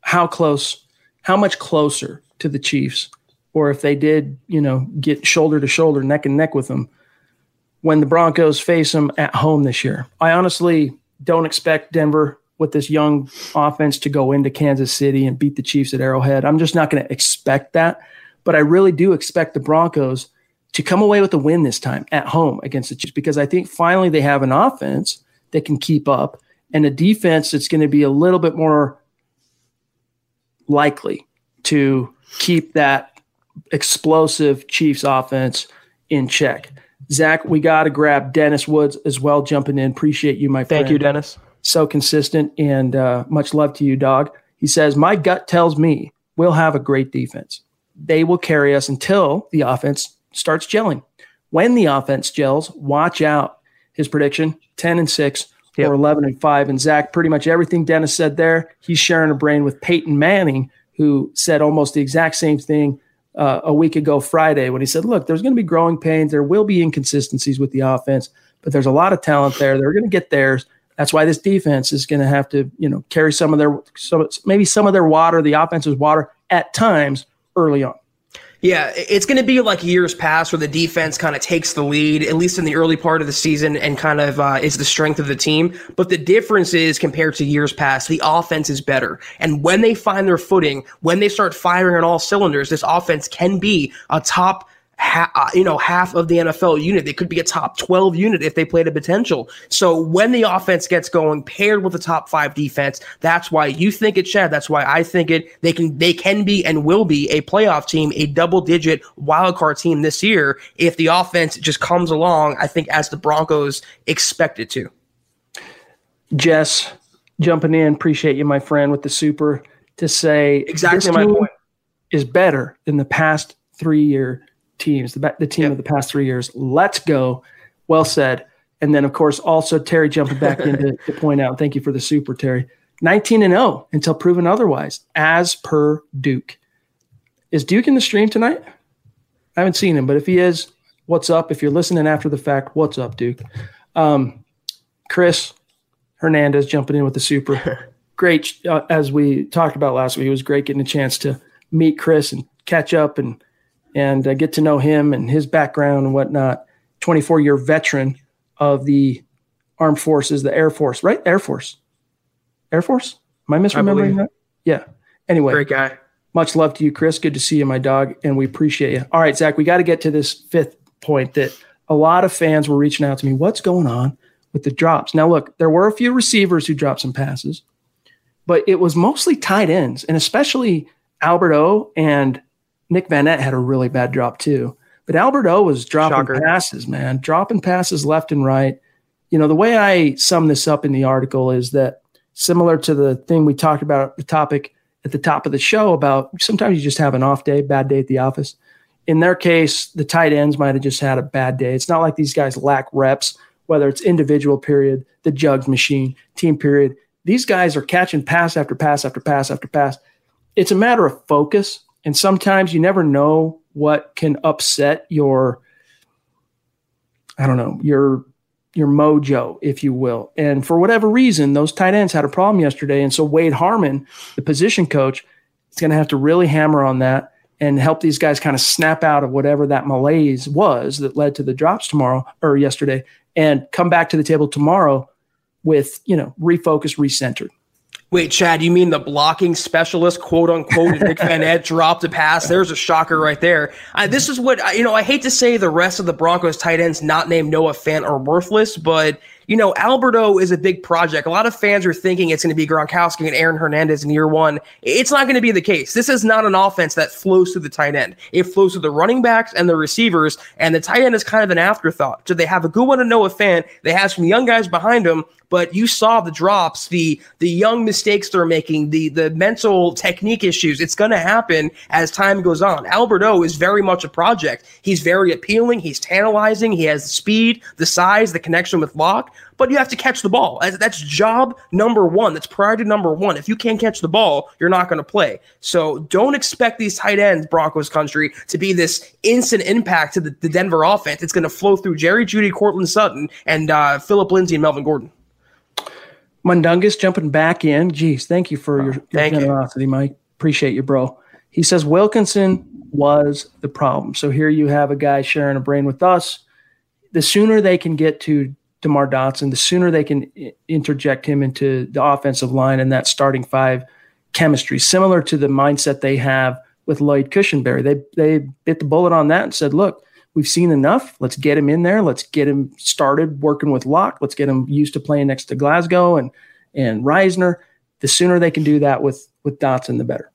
how close how much closer to the Chiefs or if they did, you know, get shoulder to shoulder, neck and neck with them when the Broncos face them at home this year. I honestly don't expect Denver with this young offense to go into Kansas City and beat the Chiefs at Arrowhead. I'm just not going to expect that, but I really do expect the Broncos to come away with a win this time at home against the Chiefs because I think finally they have an offense that can keep up and a defense that's going to be a little bit more likely to keep that explosive Chiefs offense in check. Zach, we got to grab Dennis Woods as well jumping in. Appreciate you, my friend. Thank you, Dennis. So consistent and uh, much love to you, dog. He says, My gut tells me we'll have a great defense. They will carry us until the offense starts gelling. When the offense gels, watch out. His prediction 10 and 6 Yep. or 11 and 5. And Zach, pretty much everything Dennis said there, he's sharing a brain with Peyton Manning, who said almost the exact same thing uh, a week ago Friday when he said, Look, there's going to be growing pains. There will be inconsistencies with the offense, but there's a lot of talent there. They're going to get theirs. That's why this defense is going to have to, you know, carry some of their, some, maybe some of their water, the offense's water at times early on. Yeah, it's going to be like years past where the defense kind of takes the lead, at least in the early part of the season, and kind of uh, is the strength of the team. But the difference is, compared to years past, the offense is better. And when they find their footing, when they start firing on all cylinders, this offense can be a top. Ha- uh, you know, half of the NFL unit. They could be a top 12 unit if they play to potential. So when the offense gets going, paired with the top five defense, that's why you think it, Chad. That's why I think it. They can, they can be and will be a playoff team, a double digit wild card team this year if the offense just comes along. I think as the Broncos expect it to. Jess jumping in, appreciate you, my friend, with the super to say Exactly my point. is better than the past three year teams, the, the team Yep. of the past three years. Let's go. Well said. And then, of course, also Terry jumping back in to, to point out, thank you for the super, Terry. 19 and 0 until proven otherwise, as per Duke. Is Duke in the stream tonight? I haven't seen him, but if he is, what's up? If you're listening after the fact, what's up, Duke? Um, Chris Hernandez jumping in with the super. great, uh, as we talked about last week. It was great getting a chance to meet Chris and catch up and and uh, get to know him and his background and whatnot. 24 year veteran of the armed forces, the Air Force, right? Air Force. Air Force? Am I misremembering believe. that? Yeah. Anyway, Great guy. much love to you, Chris. Good to see you, my dog, and we appreciate you. All right, Zach, we got to get to this fifth point that a lot of fans were reaching out to me. What's going on with the drops? Now, look, there were a few receivers who dropped some passes, but it was mostly tight ends, and especially Albert O and Nick Vannett had a really bad drop too. But Albert O was dropping Shocker. passes, man, dropping passes left and right. You know, the way I sum this up in the article is that similar to the thing we talked about, the topic at the top of the show about sometimes you just have an off day, bad day at the office. In their case, the tight ends might have just had a bad day. It's not like these guys lack reps, whether it's individual period, the jugs machine, team period. These guys are catching pass after pass after pass after pass. It's a matter of focus. And sometimes you never know what can upset your, I don't know, your your mojo, if you will. And for whatever reason, those tight ends had a problem yesterday. And so Wade Harman, the position coach, is going to have to really hammer on that and help these guys kind of snap out of whatever that malaise was that led to the drops tomorrow or yesterday and come back to the table tomorrow with, you know, refocus, recentered. Wait, Chad, you mean the blocking specialist, quote unquote, Nick Vannett dropped a pass? There's a shocker right there. I, this is what, you know, I hate to say the rest of the Broncos tight ends not named Noah Fant are worthless, but you know, Albert O is a big project. A lot of fans are thinking it's going to be Gronkowski and Aaron Hernandez in year one. It's not going to be the case. This is not an offense that flows through the tight end. It flows through the running backs and the receivers, and the tight end is kind of an afterthought. So they have a good one to Noah Fant. They have some young guys behind them, but you saw the drops, the the young mistakes they're making, the the mental technique issues. It's going to happen as time goes on. Albert O is very much a project. He's very appealing. He's tantalizing. He has the speed, the size, the connection with Lock but you have to catch the ball. That's job number one. That's priority number one. If you can't catch the ball, you're not going to play. So don't expect these tight ends, Broncos country, to be this instant impact to the, the Denver offense. It's going to flow through Jerry Jeudy, Courtland Sutton, and uh, Phillip Lindsay and Melvin Gordon. Mundungus jumping back in. Geez, thank you for your, your generosity, you. Mike. Appreciate you, bro. He says Wilkinson was the problem. So here you have a guy sharing a brain with us. The sooner they can get to DeMar Dotson, the sooner they can interject him into the offensive line and that starting five chemistry, similar to the mindset they have with Lloyd Cushenberry. They they bit the bullet on that and said, look, we've seen enough. Let's get him in there. Let's get him started working with Lock. Let's get him used to playing next to Glasgow and and Risner. The sooner they can do that with with Dotson, the better.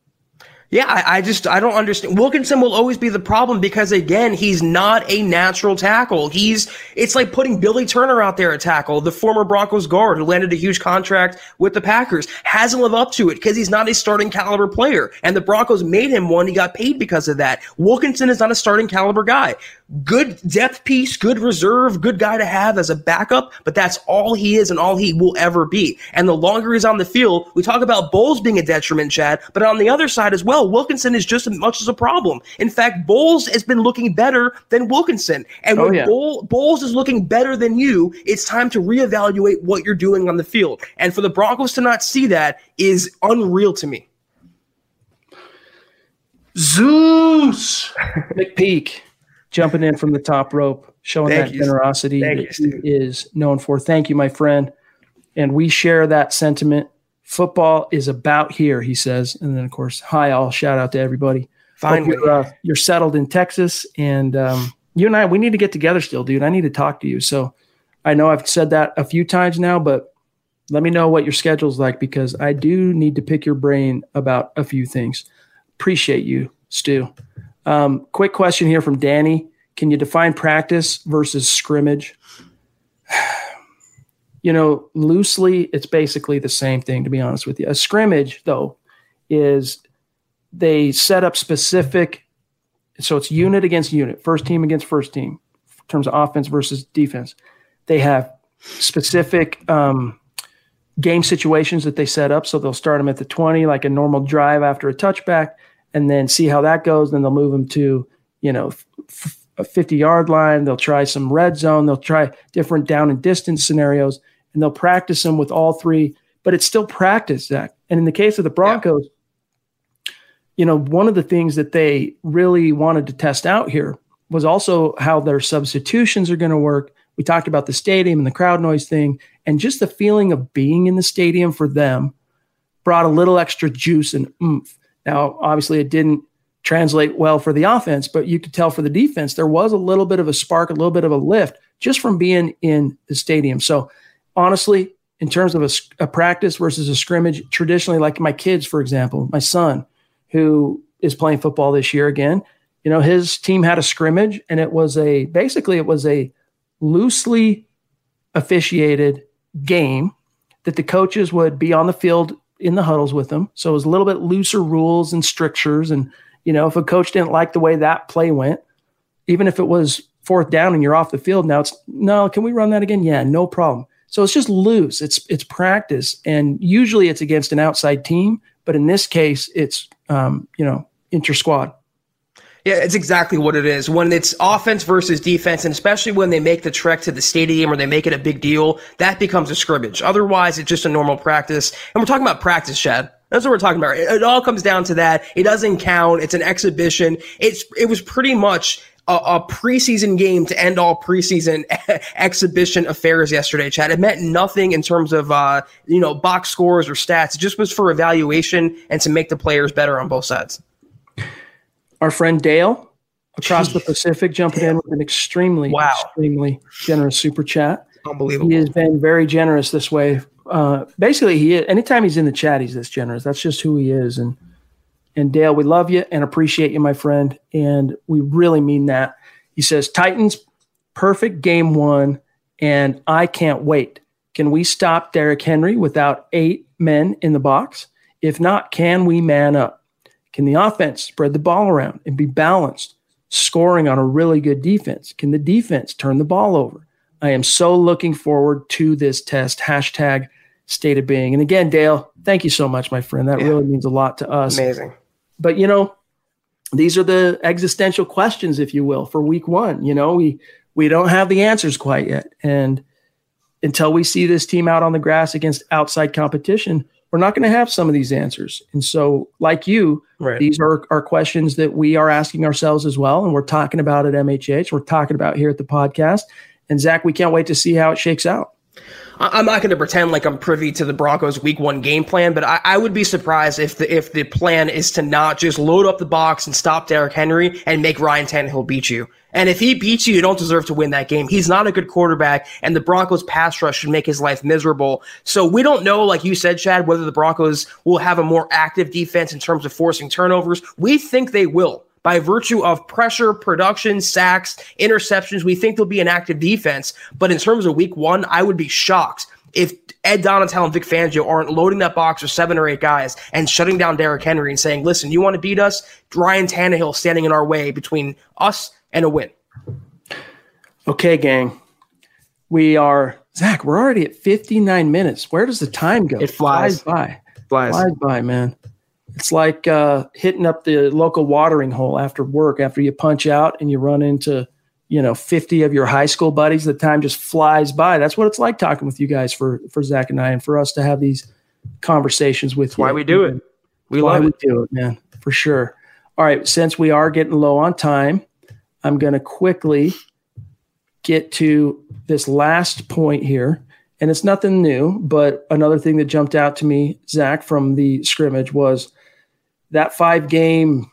Yeah, I, I, just I don't understand. Wilkinson will always be the problem because again, he's not a natural tackle. He's it's like putting Billy Turner out there at tackle, the former Broncos guard who landed a huge contract with the Packers, hasn't lived up to it because he's not a starting caliber player. And the Broncos made him one. He got paid because of that. Wilkinson is not a starting caliber guy good depth piece, good reserve, good guy to have as a backup, but that's all he is and all he will ever be. And the longer he's on the field, we talk about Bolles being a detriment, Chad, but on the other side as well, Oh, Wilkinson is just as much as a problem. In fact, Bolles has been looking better than Wilkinson. And oh, when yeah. Bolles is looking better than you, it's time to reevaluate what you're doing on the field. And for the Broncos to not see that is unreal to me. Zeus McPeak jumping in from the top rope, showing Thank that you. generosity Thank that you, he is known for. Thank you, my friend. And we share that sentiment. Football is about here, he says. And then, of course, hi, all. Shout out to everybody. Fine. You're, uh, you're, settled in Texas. And um, you and I, we need to get together still, dude. I need to talk to you. So I know I've said that a few times now, but let me know what your schedule's like because I do need to pick your brain about a few things. Appreciate you, Stu. Um, quick question here from Danny. Can you define practice versus scrimmage? you know, loosely, it's basically the same thing, to be honest with you. A scrimmage, though, is they set up specific, so it's unit against unit, first team against first team, in terms of offense versus defense. They have specific um, game situations that they set up. So they'll start them at the 20, like a normal drive after a touchback and then see how that goes. Then they'll move them to, you know, f- a 50 yard line. They'll try some red zone. They'll try different down and distance scenarios, and they'll practice them with all three. But it's still practice, Zach. And in the case of the Broncos, yeah. you know, one of the things that they really wanted to test out here was also how their substitutions are going to work. We talked about the stadium and the crowd noise thing, and just the feeling of being in the stadium for them brought a little extra juice and oomph. Now, obviously, it didn't translate well for the offense, but you could tell for the defense, there was a little bit of a spark, a little bit of a lift just from being in the stadium. So, honestly, in terms of a, a practice versus a scrimmage, traditionally, like my kids, for example, my son, who is playing football this year again, you know, his team had a scrimmage and it was a basically it was a loosely officiated game that the coaches would be on the field in the huddles with them. So it was a little bit looser rules and strictures. And, you know, if a coach didn't like the way that play went, even if it was fourth down and you're off the field, now it's no, can we run that again? Yeah, no problem. So it's just loose. It's it's practice, and usually it's against an outside team, but in this case, it's um, you know inter squad. Yeah, it's exactly what it is. When it's offense versus defense, and especially when they make the trek to the stadium or they make it a big deal, that becomes a scrimmage. Otherwise, it's just a normal practice. And we're talking about practice, Chad. That's what we're talking about. It, it all comes down to that. It doesn't count. It's an exhibition. It's it was pretty much a, a preseason game to end all preseason exhibition affairs yesterday, Chad. It meant nothing in terms of uh, you know box scores or stats. It just was for evaluation and to make the players better on both sides. Our friend Dale across Jeez. the Pacific jumping in with an extremely, wow. extremely generous super chat. Unbelievable. He has been very generous this way. Uh, basically, he anytime he's in the chat, he's this generous. That's just who he is. And and Dale, we love you and appreciate you, my friend, and we really mean that. He says Titans perfect game one, and I can't wait. Can we stop Derrick Henry without eight men in the box? If not, can we man up? Can the offense spread the ball around and be balanced, scoring on a really good defense? Can the defense turn the ball over? I am so looking forward to this test. Hashtag state of being. And again, Dale, thank you so much, my friend. That yeah. really means a lot to us. Amazing. But you know, these are the existential questions, if you will, for week one. You know, we we don't have the answers quite yet. And until we see this team out on the grass against outside competition, we're not going to have some of these answers. And so, like you, right. these are, are questions that we are asking ourselves as well. And we're talking about at MHH, we're talking about here at the podcast. And Zach, we can't wait to see how it shakes out. I'm not going to pretend like I'm privy to the Broncos Week One game plan, but I, I, would be surprised if the if the plan is to not just load up the box and stop Derrick Henry and make Ryan Tannehill beat you. And if he beats you, you don't deserve to win that game. He's not a good quarterback, and the Broncos pass rush should make his life miserable. So we don't know, like you said, Chad, whether the Broncos will have a more active defense in terms of forcing turnovers. We think they will by virtue of pressure, production, sacks, interceptions. We think there'll be an active defense. But in terms of week one, I would be shocked if Ed Donatell and Vic Fangio aren't loading that box with seven or eight guys and shutting down Derrick Henry and saying, listen, you want to beat us? Ryan Tannehill standing in our way between us and a win. Okay, gang. We are, Zach, we're already at 59 minutes. Where does the time go? It flies, flies by. Flies. flies by, man. It's like uh, hitting up the local watering hole after work, after you punch out and you run into, you know, 50 of your high school buddies. The time just flies by. That's what it's like talking with you guys for, for Zach and I, and for us to have these conversations with That's you. why we do it. We love it. We do it, man, for sure. All right. Since we are getting low on time, I'm going to quickly get to this last point here. And it's nothing new, but another thing that jumped out to me, Zach, from the scrimmage was that five game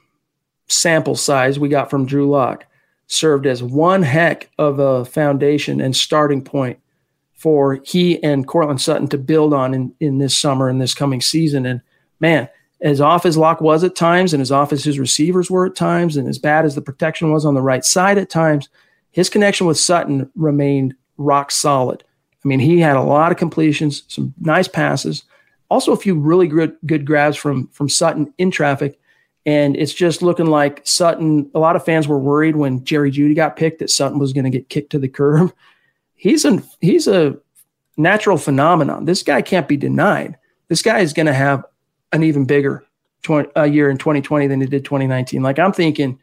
sample size we got from Drew Lock served as one heck of a foundation and starting point for he and Courtland Sutton to build on in, in this summer and this coming season. And man, as off as Lock was at times, and as off as his receivers were at times, and as bad as the protection was on the right side at times, his connection with Sutton remained rock solid. I mean, he had a lot of completions, some nice passes, also, a few really good good grabs from from Sutton in traffic, and it's just looking like Sutton. A lot of fans were worried when Jerry Jeudy got picked that Sutton was going to get kicked to the curb. He's a he's a natural phenomenon. This guy can't be denied. This guy is going to have an even bigger 20, a year in 2020 than he did 2019. Like I'm thinking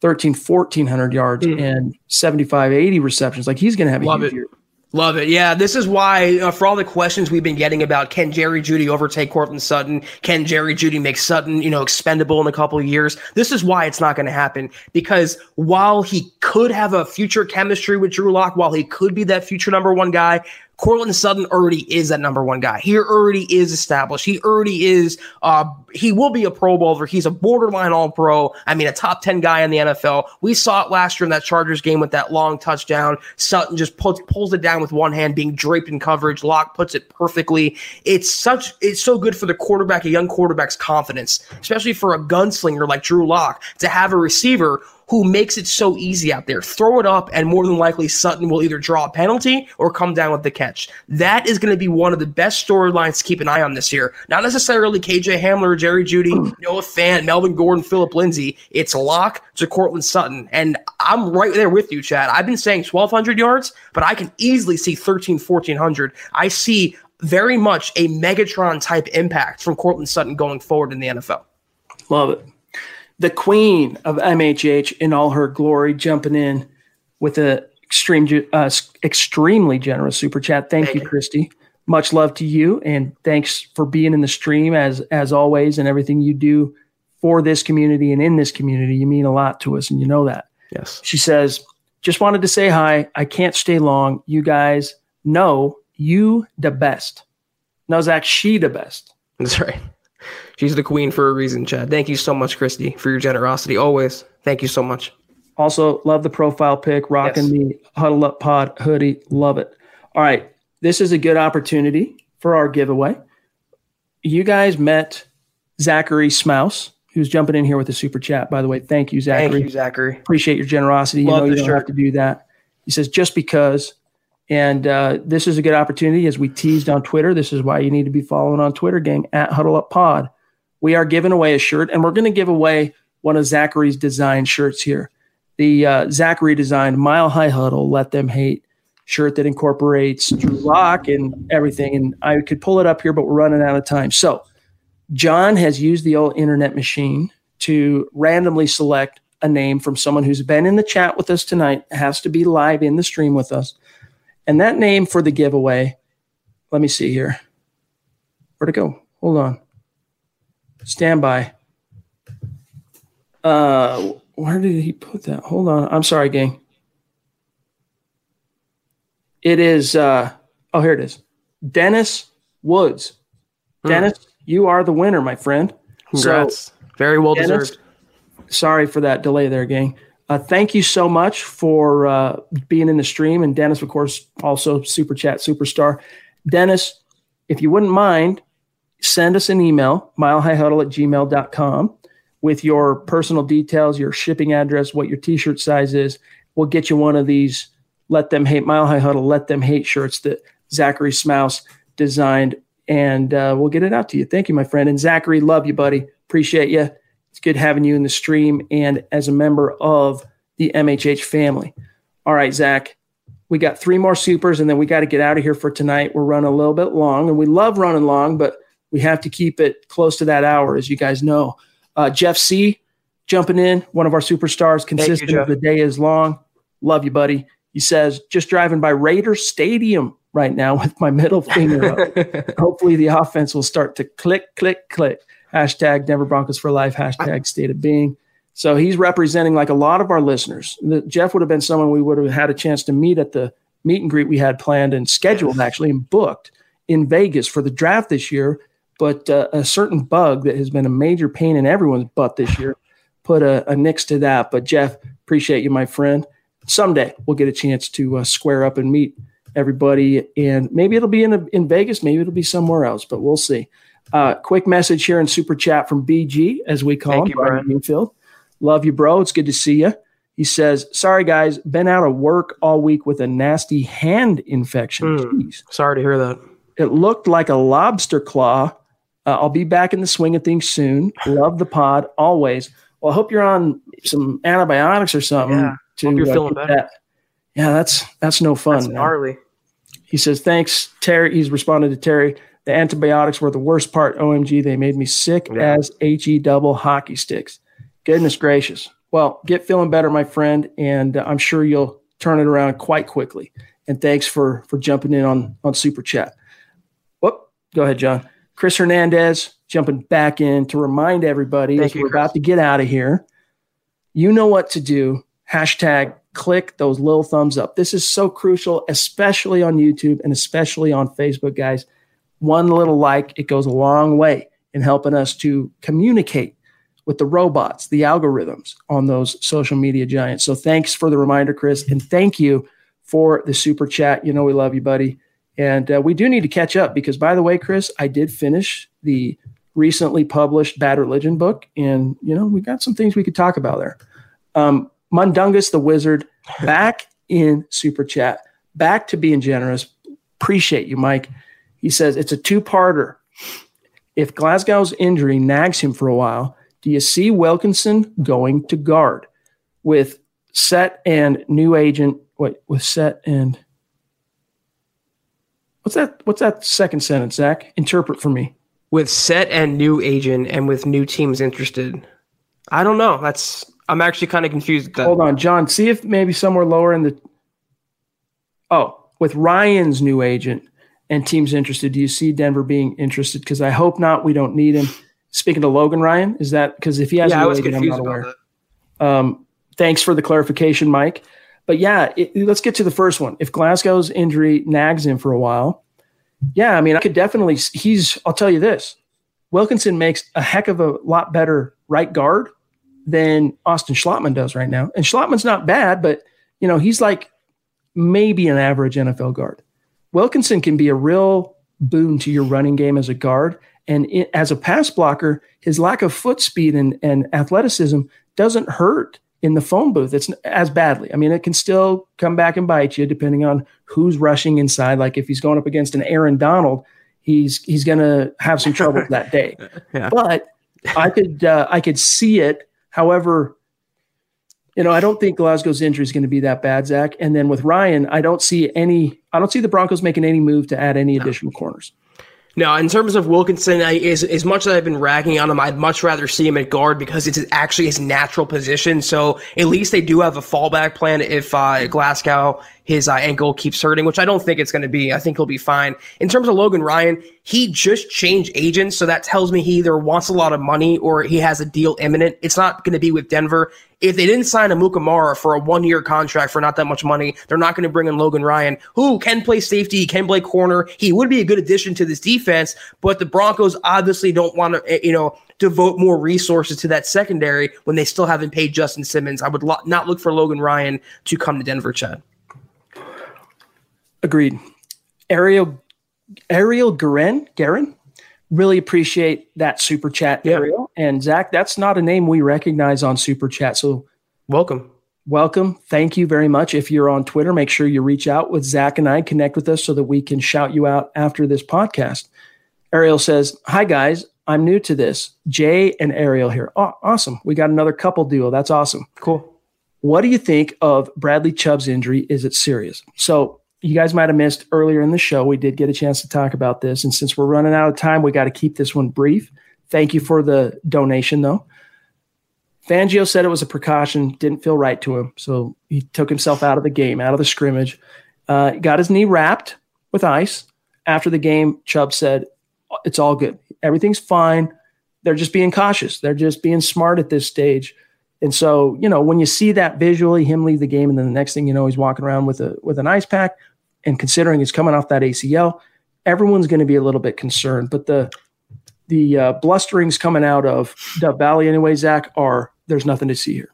13, 1400 yards mm. and 75, 80 receptions. Like he's going to have a Love huge it. year. Love it. Yeah, this is why, uh, for all the questions we've been getting about can Jerry Jeudy overtake Courtland Sutton? Can Jerry Jeudy make Sutton, you know, expendable in a couple of years? This is why it's not going to happen. Because while he could have a future chemistry with Drew Lock, while he could be that future number one guy, Courtland Sutton already is that number one guy. He already is established. He already is. Uh, he will be a Pro Bowler. He's a borderline All Pro. I mean, a top ten guy in the NFL. We saw it last year in that Chargers game with that long touchdown. Sutton just puts, pulls it down with one hand, being draped in coverage. Lock puts it perfectly. It's such. It's so good for the quarterback, a young quarterback's confidence, especially for a gunslinger like Drew Lock, to have a receiver who makes it so easy out there. Throw it up, and more than likely, Sutton will either draw a penalty or come down with the catch. That is going to be one of the best storylines to keep an eye on this year. Not necessarily KJ Hamler, Jerry Jeudy, mm. Noah Fant, Melvin Gordon, Phillip Lindsay. It's Lock to Courtland Sutton. And I'm right there with you, Chad. I've been saying 1,200 yards, but I can easily see 13, 1,400. I see very much a Megatron type impact from Courtland Sutton going forward in the NFL. Love it the queen of MHH in all her glory, jumping in with a extreme, uh, extremely generous super chat. Thank, Thank you, you, Christy. Much love to you, and thanks for being in the stream as as always, and everything you do for this community and in this community. You mean a lot to us, and you know that. Yes. She says, just wanted to say hi. I can't stay long. You guys know you the best. No, Zach, she the best. That's right. She's the queen for a reason, Chad. Thank you so much, Christy, for your generosity. Always. Thank you so much. Also, love the profile pic, rocking yes. the Huddle Up Pod hoodie. Love it. All right. This is a good opportunity for our giveaway. You guys met Zachary Smouse, who's jumping in here with a super chat, by the way. Thank you, Zachary. Thank you, Zachary. Appreciate your generosity. Love you know you don't shirt. have to do that. He says, just because. And uh, this is a good opportunity as we teased on Twitter. This is why you need to be following on Twitter, gang, at Huddle Up Pod. We are giving away a shirt, and we're going to give away one of Zachary's design shirts here. The uh, Zachary designed Mile High Huddle, Let Them Hate shirt that incorporates Drew Lock and everything. And I could pull it up here, but we're running out of time. So John has used the old internet machine to randomly select a name from someone who's been in the chat with us tonight, has to be live in the stream with us. And that name for the giveaway, let me see here. Where'd it go? Hold on. Stand by. Uh, where did he put that? Hold on. I'm sorry, gang. It is, uh, oh, here it is. Dennis Woods. Hmm. Dennis, you are the winner, my friend. Congrats. So, Very well Dennis, deserved. Sorry for that delay there, gang. Uh, thank you so much for uh, being in the stream. And Dennis, of course, also super chat superstar. Dennis, if you wouldn't mind, send us an email, milehighhuddle at gmail.com with your personal details, your shipping address, what your t-shirt size is. We'll get you one of these let them hate Mile High Huddle, let them hate shirts that Zachary Smouse designed, and uh, we'll get it out to you. Thank you, my friend. And Zachary, love you, buddy. Appreciate you. Good having you in the stream and as a member of the MHH family. All right, Zach, we got three more supers, and then we got to get out of here for tonight. We're running a little bit long, and we love running long, but we have to keep it close to that hour, as you guys know. Uh, Jeff C. jumping in, one of our superstars, consistent you, of the day is long. Love you, buddy. He says, just driving by Raider Stadium right now with my middle finger up. Hopefully the offense will start to click, click, click. Hashtag Denver Broncos for life. Hashtag state of being. So he's representing like a lot of our listeners. Jeff would have been someone we would have had a chance to meet at the meet and greet we had planned and scheduled actually and booked in Vegas for the draft this year. But uh, a certain bug that has been a major pain in everyone's butt this year put a, a nix to that. But Jeff, appreciate you, my friend someday we'll get a chance to uh, square up and meet everybody. And maybe it'll be in, a, in Vegas, maybe it'll be somewhere else, but we'll see. Uh, quick message here in super chat from BG, as we call Thank him, you, Brian. Greenfield. Love you, bro. It's good to see you. He says, "Sorry guys, been out of work all week with a nasty hand infection. Jeez. Sorry to hear that. It looked like a lobster claw. Uh, I'll be back in the swing of things soon. Love the pod always. Well, I hope you're on some antibiotics or something. Yeah. to, Hope you're uh, feeling better. that. Yeah, that's that's no fun. That's gnarly. He says, thanks, Terry. He's responded to Terry. The antibiotics were the worst part. OMG, they made me sick Yeah. as HE double hockey sticks. Goodness gracious. Well, get feeling better, my friend, and uh, I'm sure you'll turn it around quite quickly. And thanks for for jumping in on on Super Chat. Whoop, go ahead, John. Chris Hernandez jumping back in to remind everybody Thank as you, we're Chris. about to get out of here. You know what to do. Hashtag click those little thumbs up. This is so crucial, especially on YouTube and especially on Facebook, guys. One little like, it goes a long way in helping us to communicate with the robots, the algorithms on those social media giants. So thanks for the reminder, Chris. And thank you for the super chat. You know, we love you, buddy. And uh, we do need to catch up because, by the way, Chris, I did finish the recently published Bad Religion book. And, you know, we got some things we could talk about there. Um, Mundungus the Wizard back in super chat, back to being generous. Appreciate you, Mike. He says it's a two parter. If Glasgow's injury nags him for a while, do you see Wilkinson going to guard with set and new agent? Wait, with set and what's that? What's that second sentence, Zach? Interpret for me. With set and new agent and with new teams interested. I don't know. That's I'm actually kind of confused. That. Hold on, John. See if maybe somewhere lower in the. Oh, with Ryan's new agent and teams interested, do you see Denver being interested? Because I hope not. We don't need him. Speaking to Logan Ryan, is that because if he has yeah, a I was I'm confused not about aware. that. Um, thanks for the clarification, Mike. But yeah, it, let's get to the first one. If Glasgow's injury nags him for a while, yeah, I mean, I could definitely. He's. I'll tell you this: Wilkinson makes a heck of a lot better right guard than Austin Schlottmann does right now. And Schlottmann's not bad, but you know, he's like maybe an average NFL guard. Wilkinson can be a real boon to your running game as a guard. And it, as a pass blocker, his lack of foot speed and, and athleticism doesn't hurt in the phone booth. It's as badly. I mean, it can still come back and bite you depending on who's rushing inside. Like if he's going up against an Aaron Donald, he's he's going to have some trouble that day. yeah. But I could uh, I could see it. However, you know, I don't think Glasgow's injury is going to be that bad, Zach. And then with Ryan, I don't see any. I don't see the Broncos making any move to add any additional no. corners. No, in terms of Wilkinson, I, as, as much as I've been ragging on him, I'd much rather see him at guard because it's actually his natural position. So at least they do have a fallback plan if uh, Glasgow his uh, ankle keeps hurting, which I don't think it's going to be. I think he'll be fine. In terms of Logan Ryan, he just changed agents, so that tells me he either wants a lot of money or he has a deal imminent. It's not going to be with Denver. If they didn't sign Amukamara for a one year contract for not that much money, they're not going to bring in Logan Ryan, who can play safety, can play corner. He would be a good addition to this defense, but the Broncos obviously don't want to, eh, you know, devote more resources to that secondary when they still haven't paid Justin Simmons. I would lo- not look for Logan Ryan to come to Denver, Chad. Agreed. Ariel Ariel Guerin, Guerin, really appreciate that super chat, yeah. Ariel. And Zach, that's not a name we recognize on super chat. So welcome. Welcome. Thank you very much. If you're on Twitter, make sure you reach out with Zach and I, connect with us so that we can shout you out after this podcast. Ariel says, Hi, guys. I'm new to this. Jay and Ariel here. Oh, awesome. We got another couple duo. That's awesome. Cool. What do you think of Bradley Chubb's injury? Is it serious? So you guys might have missed earlier in the show. We did get a chance to talk about this. And since we're running out of time, we got to keep this one brief. Thank you for the donation, though. Fangio said it was a precaution, didn't feel right to him. So he took himself out of the game, out of the scrimmage, uh, got his knee wrapped with ice. After the game, Chubb said, It's all good. Everything's fine. They're just being cautious. They're just being smart at this stage. And so, you know, when you see that visually, him leave the game, and then the next thing you know, he's walking around with a with an ice pack, and considering he's coming off that ACL, everyone's going to be a little bit concerned. But the the uh, blusterings coming out of Dove Valley, anyway, Zach, are there's nothing to see here.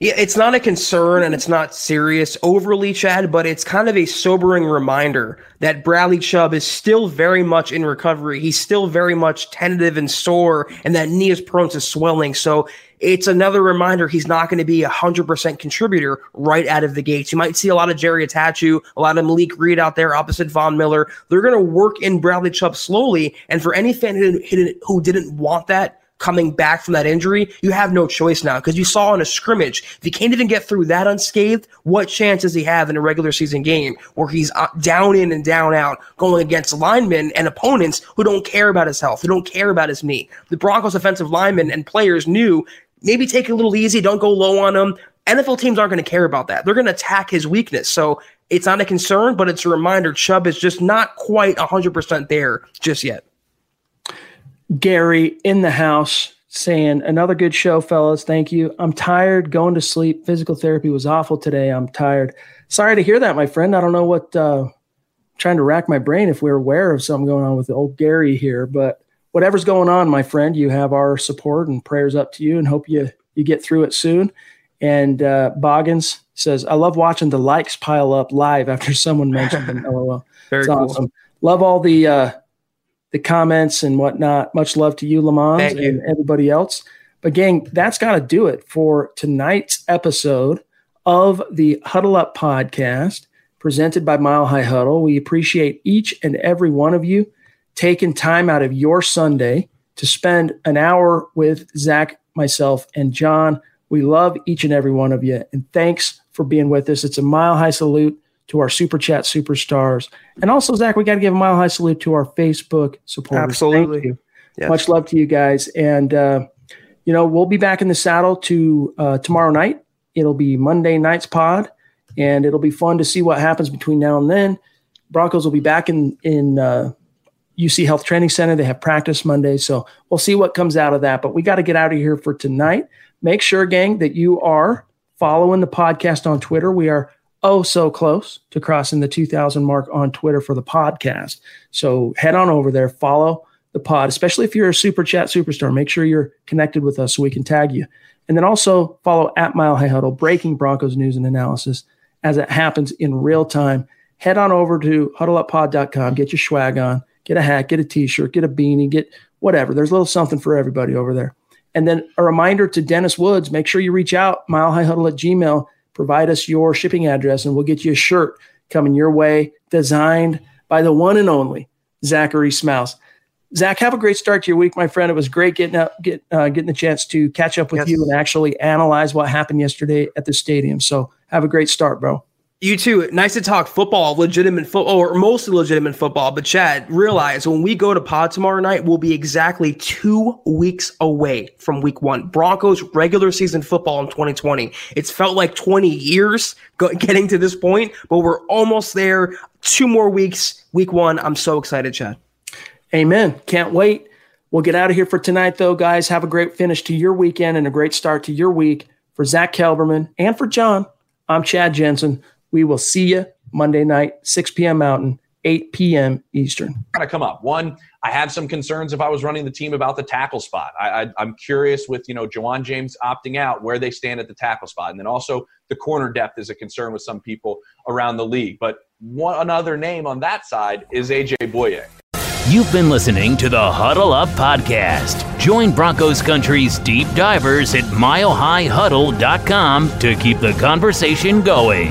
Yeah, it's not a concern and it's not serious overly, Chad, but it's kind of a sobering reminder that Bradley Chubb is still very much in recovery. He's still very much tentative and sore, and that knee is prone to swelling. So it's another reminder he's not going to be a 100% contributor right out of the gates. You might see a lot of Jerry Attaochu, a lot of Malik Reed out there opposite Von Miller. They're going to work in Bradley Chubb slowly. And for any fan who didn't want that, coming back from that injury, you have no choice now because you saw in a scrimmage, if he can't even get through that unscathed, what chance does he have in a regular season game where he's uh, down in and down out going against linemen and opponents who don't care about his health, who don't care about his knee? The Broncos offensive linemen and players knew maybe take it a little easy, don't go low on him. NFL teams aren't going to care about that. They're going to attack his weakness. So it's not a concern, but it's a reminder Chubb is just not quite 100% there just yet. Gary in the house saying, Another good show, fellas. Thank you. I'm tired, going to sleep. Physical therapy was awful today. I'm tired. Sorry to hear that, my friend. I don't know what, uh, trying to rack my brain if we're aware of something going on with old Gary here, but whatever's going on, my friend, you have our support and prayers up to you and hope you, you get through it soon. And uh, Boggins says, I love watching the likes pile up live after someone mentioned them. LOL. Very it's cool. awesome. Love all the, uh, the comments and whatnot. Much love to you, Lamont, and everybody else. But gang, that's got to do it for tonight's episode of the Huddle Up podcast presented by Mile High Huddle. We appreciate each and every one of you taking time out of your Sunday to spend an hour with Zach, myself, and John. We love each and every one of you. And thanks for being with us. It's a mile high salute to our super chat superstars. And also, Zach, we got to give a mile high salute to our Facebook supporters. Absolutely. Yes. Much love to you guys. And, uh, you know, we'll be back in the saddle to uh, tomorrow night. It'll be Monday night's pod, and it'll be fun to see what happens between now and then. Broncos will be back in in uh, UC Health Training Center. They have practice Monday, so we'll see what comes out of that. But we got to get out of here for tonight. Make sure, gang, that you are following the podcast on Twitter. We are oh so close to crossing the 2000 mark on Twitter for the podcast. So head on over there, follow the pod, especially if you're a super chat superstar. Make sure you're connected with us so we can tag you. And then also follow at Mile High Huddle, breaking Broncos news and analysis as it happens in real time. Head on over to huddleuppod.com, get your swag on, get a hat, get a t shirt, get a beanie, get whatever. There's a little something for everybody over there. And then a reminder to Dennis Woods make sure you reach out, milehighhuddle at gmail, provide us your shipping address, and we'll get you a shirt coming your way, designed by the one and only Zachary Smouse. Zach, have a great start to your week, my friend. It was great getting up, get uh, getting the chance to catch up with yes. you and actually analyze what happened yesterday at the stadium. So have a great start, bro. You too. Nice to talk football, legitimate football, or mostly legitimate football. But Chad, realize when we go to pod tomorrow night, we'll be exactly two weeks away from week one. Broncos regular season football in 2020. It's felt like 20 years getting to this point, but we're almost there. Two more weeks, week one. I'm so excited, Chad. Amen. Can't wait. We'll get out of here for tonight, though, guys. Have a great finish to your weekend and a great start to your week. For Zach Kelberman and for John, I'm Chad Jensen. We will see you Monday night, 6 p.m. Mountain, 8 p.m. Eastern. Kind of come up. One, I have some concerns if I was running the team about the tackle spot. I, am curious with you know Ja'Wuan James opting out, where they stand at the tackle spot, and then also the corner depth is a concern with some people around the league. But one another name on that side is AJ Bouye. You've been listening to the Huddle Up Podcast. Join Broncos Country's deep divers at milehighhuddle.com to keep the conversation going.